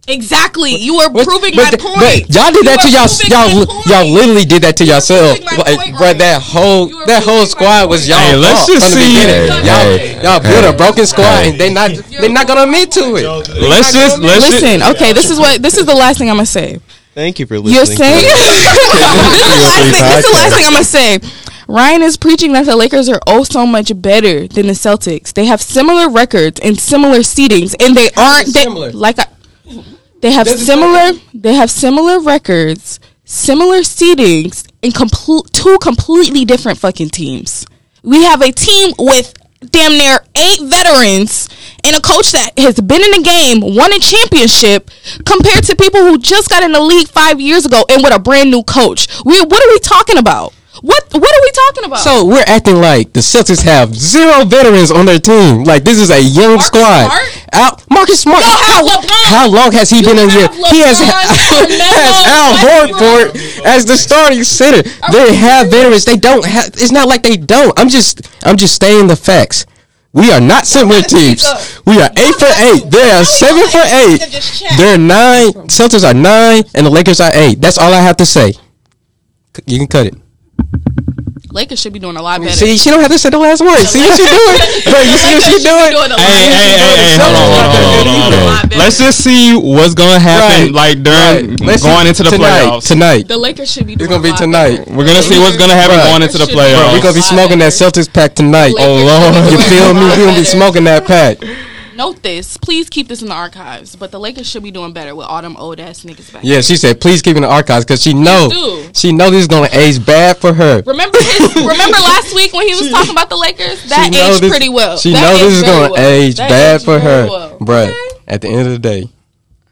Exactly, you were What- proving but my th- point. but y'all did You that to were y'all. Y'all, my li- point. y'all literally did that to yourself. proving my Like, point bro, right that whole that whole squad was y'all. Hey, let's just from see- beginning. Hey, Y'all, hey, y'all built hey. a broken squad, Hey. and they not they not gonna admit to it. Let's just let's just Listen, okay, this is what this is the last thing I'm gonna say. Thank you for listening. You're saying this, is the last thing, this is the last thing I'm gonna say. Ryan is preaching that the Lakers are oh so much better than the Celtics. They have similar records and similar seedings, and they aren't they, similar? like I, they have Doesn't similar they have similar records, similar seedings, and complete two completely different fucking teams. We have a team with damn near eight veterans and a coach that has been in the game, won a championship, compared to people who just got in the league five years ago and with a brand new coach. We what are we talking about? What what are we talking about? So we're acting like the Celtics have zero veterans on their team. Like this is a young Marcus squad. Smart? Al, Marcus Smart. How, how long has he You been in here? He has, has Al Horford as the starting center. They have veterans. They don't have. It's not like they don't. I'm just I'm just stating the facts. We are not similar teams. We are eight for eight. They are seven for eight. They're nine. Celtics are nine, and the Lakers are eight. That's all I have to say. You can cut it. Lakers should be doing a lot better. See, she don't have to say the last word. See what she doing, bro? You see what she doing? Hey, hey, hey, hey, hold on, hold on, hold on, hold on. Let's just see what's gonna happen, like during Right. Let's going into the tonight, playoffs. Tonight, The Lakers should be it's gonna be tonight. better. We're gonna see what's gonna happen Right. going into the Bro, Bro, playoffs. we gonna be smoking that Celtics pack tonight. Oh, Lord. You feel me? We're gonna be smoking that pack. Note this. Please keep this in the archives. But the Lakers should be doing better with all them old ass niggas back. Yeah, she said, please keep it in the archives because she know she know this is gonna age bad for her. Remember his, remember last week when he was talking about the Lakers? That She aged this- pretty well. She That know this is gonna well. age That bad for her, well. bruh. Okay. At the end of the day,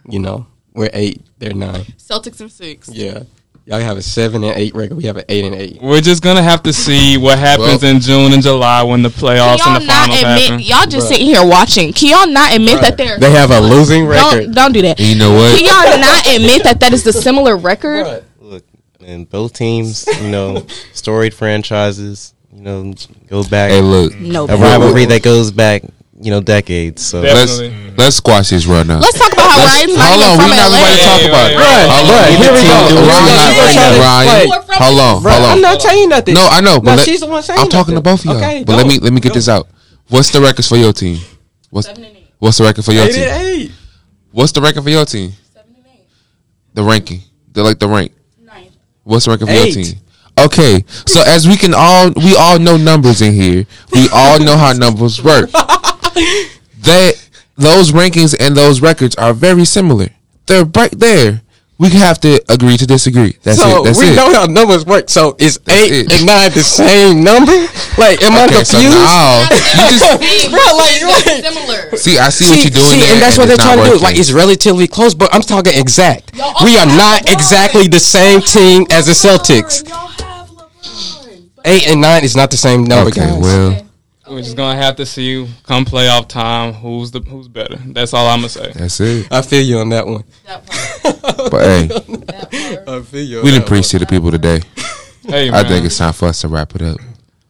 you know we're eight, they're nine. Celtics and six. Yeah, y'all have a seven and eight record. We have an eight and eight. We're just gonna have to see what happens Well- in June and July when the Can playoffs y'all and the not finals admit? happen. Y'all just sitting here watching. Can y'all not admit that they're They have a losing record. Don't don't do that. You know what? Can what? y'all not admit that that is the similar record? Look, and both teams, you know, storied franchises, you know, go back Hey, look. No. a rivalry that goes back, you know, decades. So Definitely. Let's let's squash this right now. Let's talk about how Ryan's not Hold on, we're not LA. about to talk about it. Right, Hold right, on, here we go. Ryan, Ryan, Ryan, Ryan. Ryan, hold on, Bruh, hold I'm on. not saying nothing. No, I know, but No, let- she's the one saying I'm talking to both of y'all. Okay, but let me let me get this out. What's the records for your team? What's Seven and eight. what's the record for your Eight team? and eight. What's the record for your team? Seven and eight. The ranking. The like the rank. Ninth. What's the record for Eight. your team? Okay, so as we can all we all know numbers in here. We all know how numbers work. That those rankings and those records are very similar. They're right there. We have to agree to disagree. That's so it. That's we it. know how numbers work. So is eight it. and nine the same number? Like, am I okay, so confused? now you just Big, Bro, like, big, like- similar. see. I see, what you're doing see, there, and that's what they're trying to do. working. Like, it's relatively close, but I'm talking exact. We are not LeBron. exactly the same team as the Celtics. Y'all have LeBron. But- Eight and nine is not the same number, okay. guys. Well, We're just gonna have to see you. come playoff time who's the who's better. That's all I'm gonna say. that's it. I feel you on that one. That part. But hey, That part. I feel you. we didn't preach to the people today. Hey, I think it's time for us to wrap it up.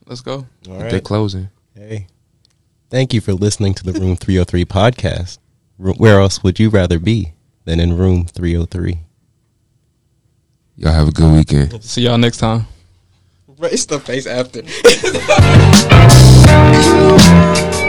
let's go. all They're closing. Hey, thank you for listening to the Room 303 podcast. Where else would you rather be than in Room 303? Y'all have a good weekend. See y'all next time. Raise the face after.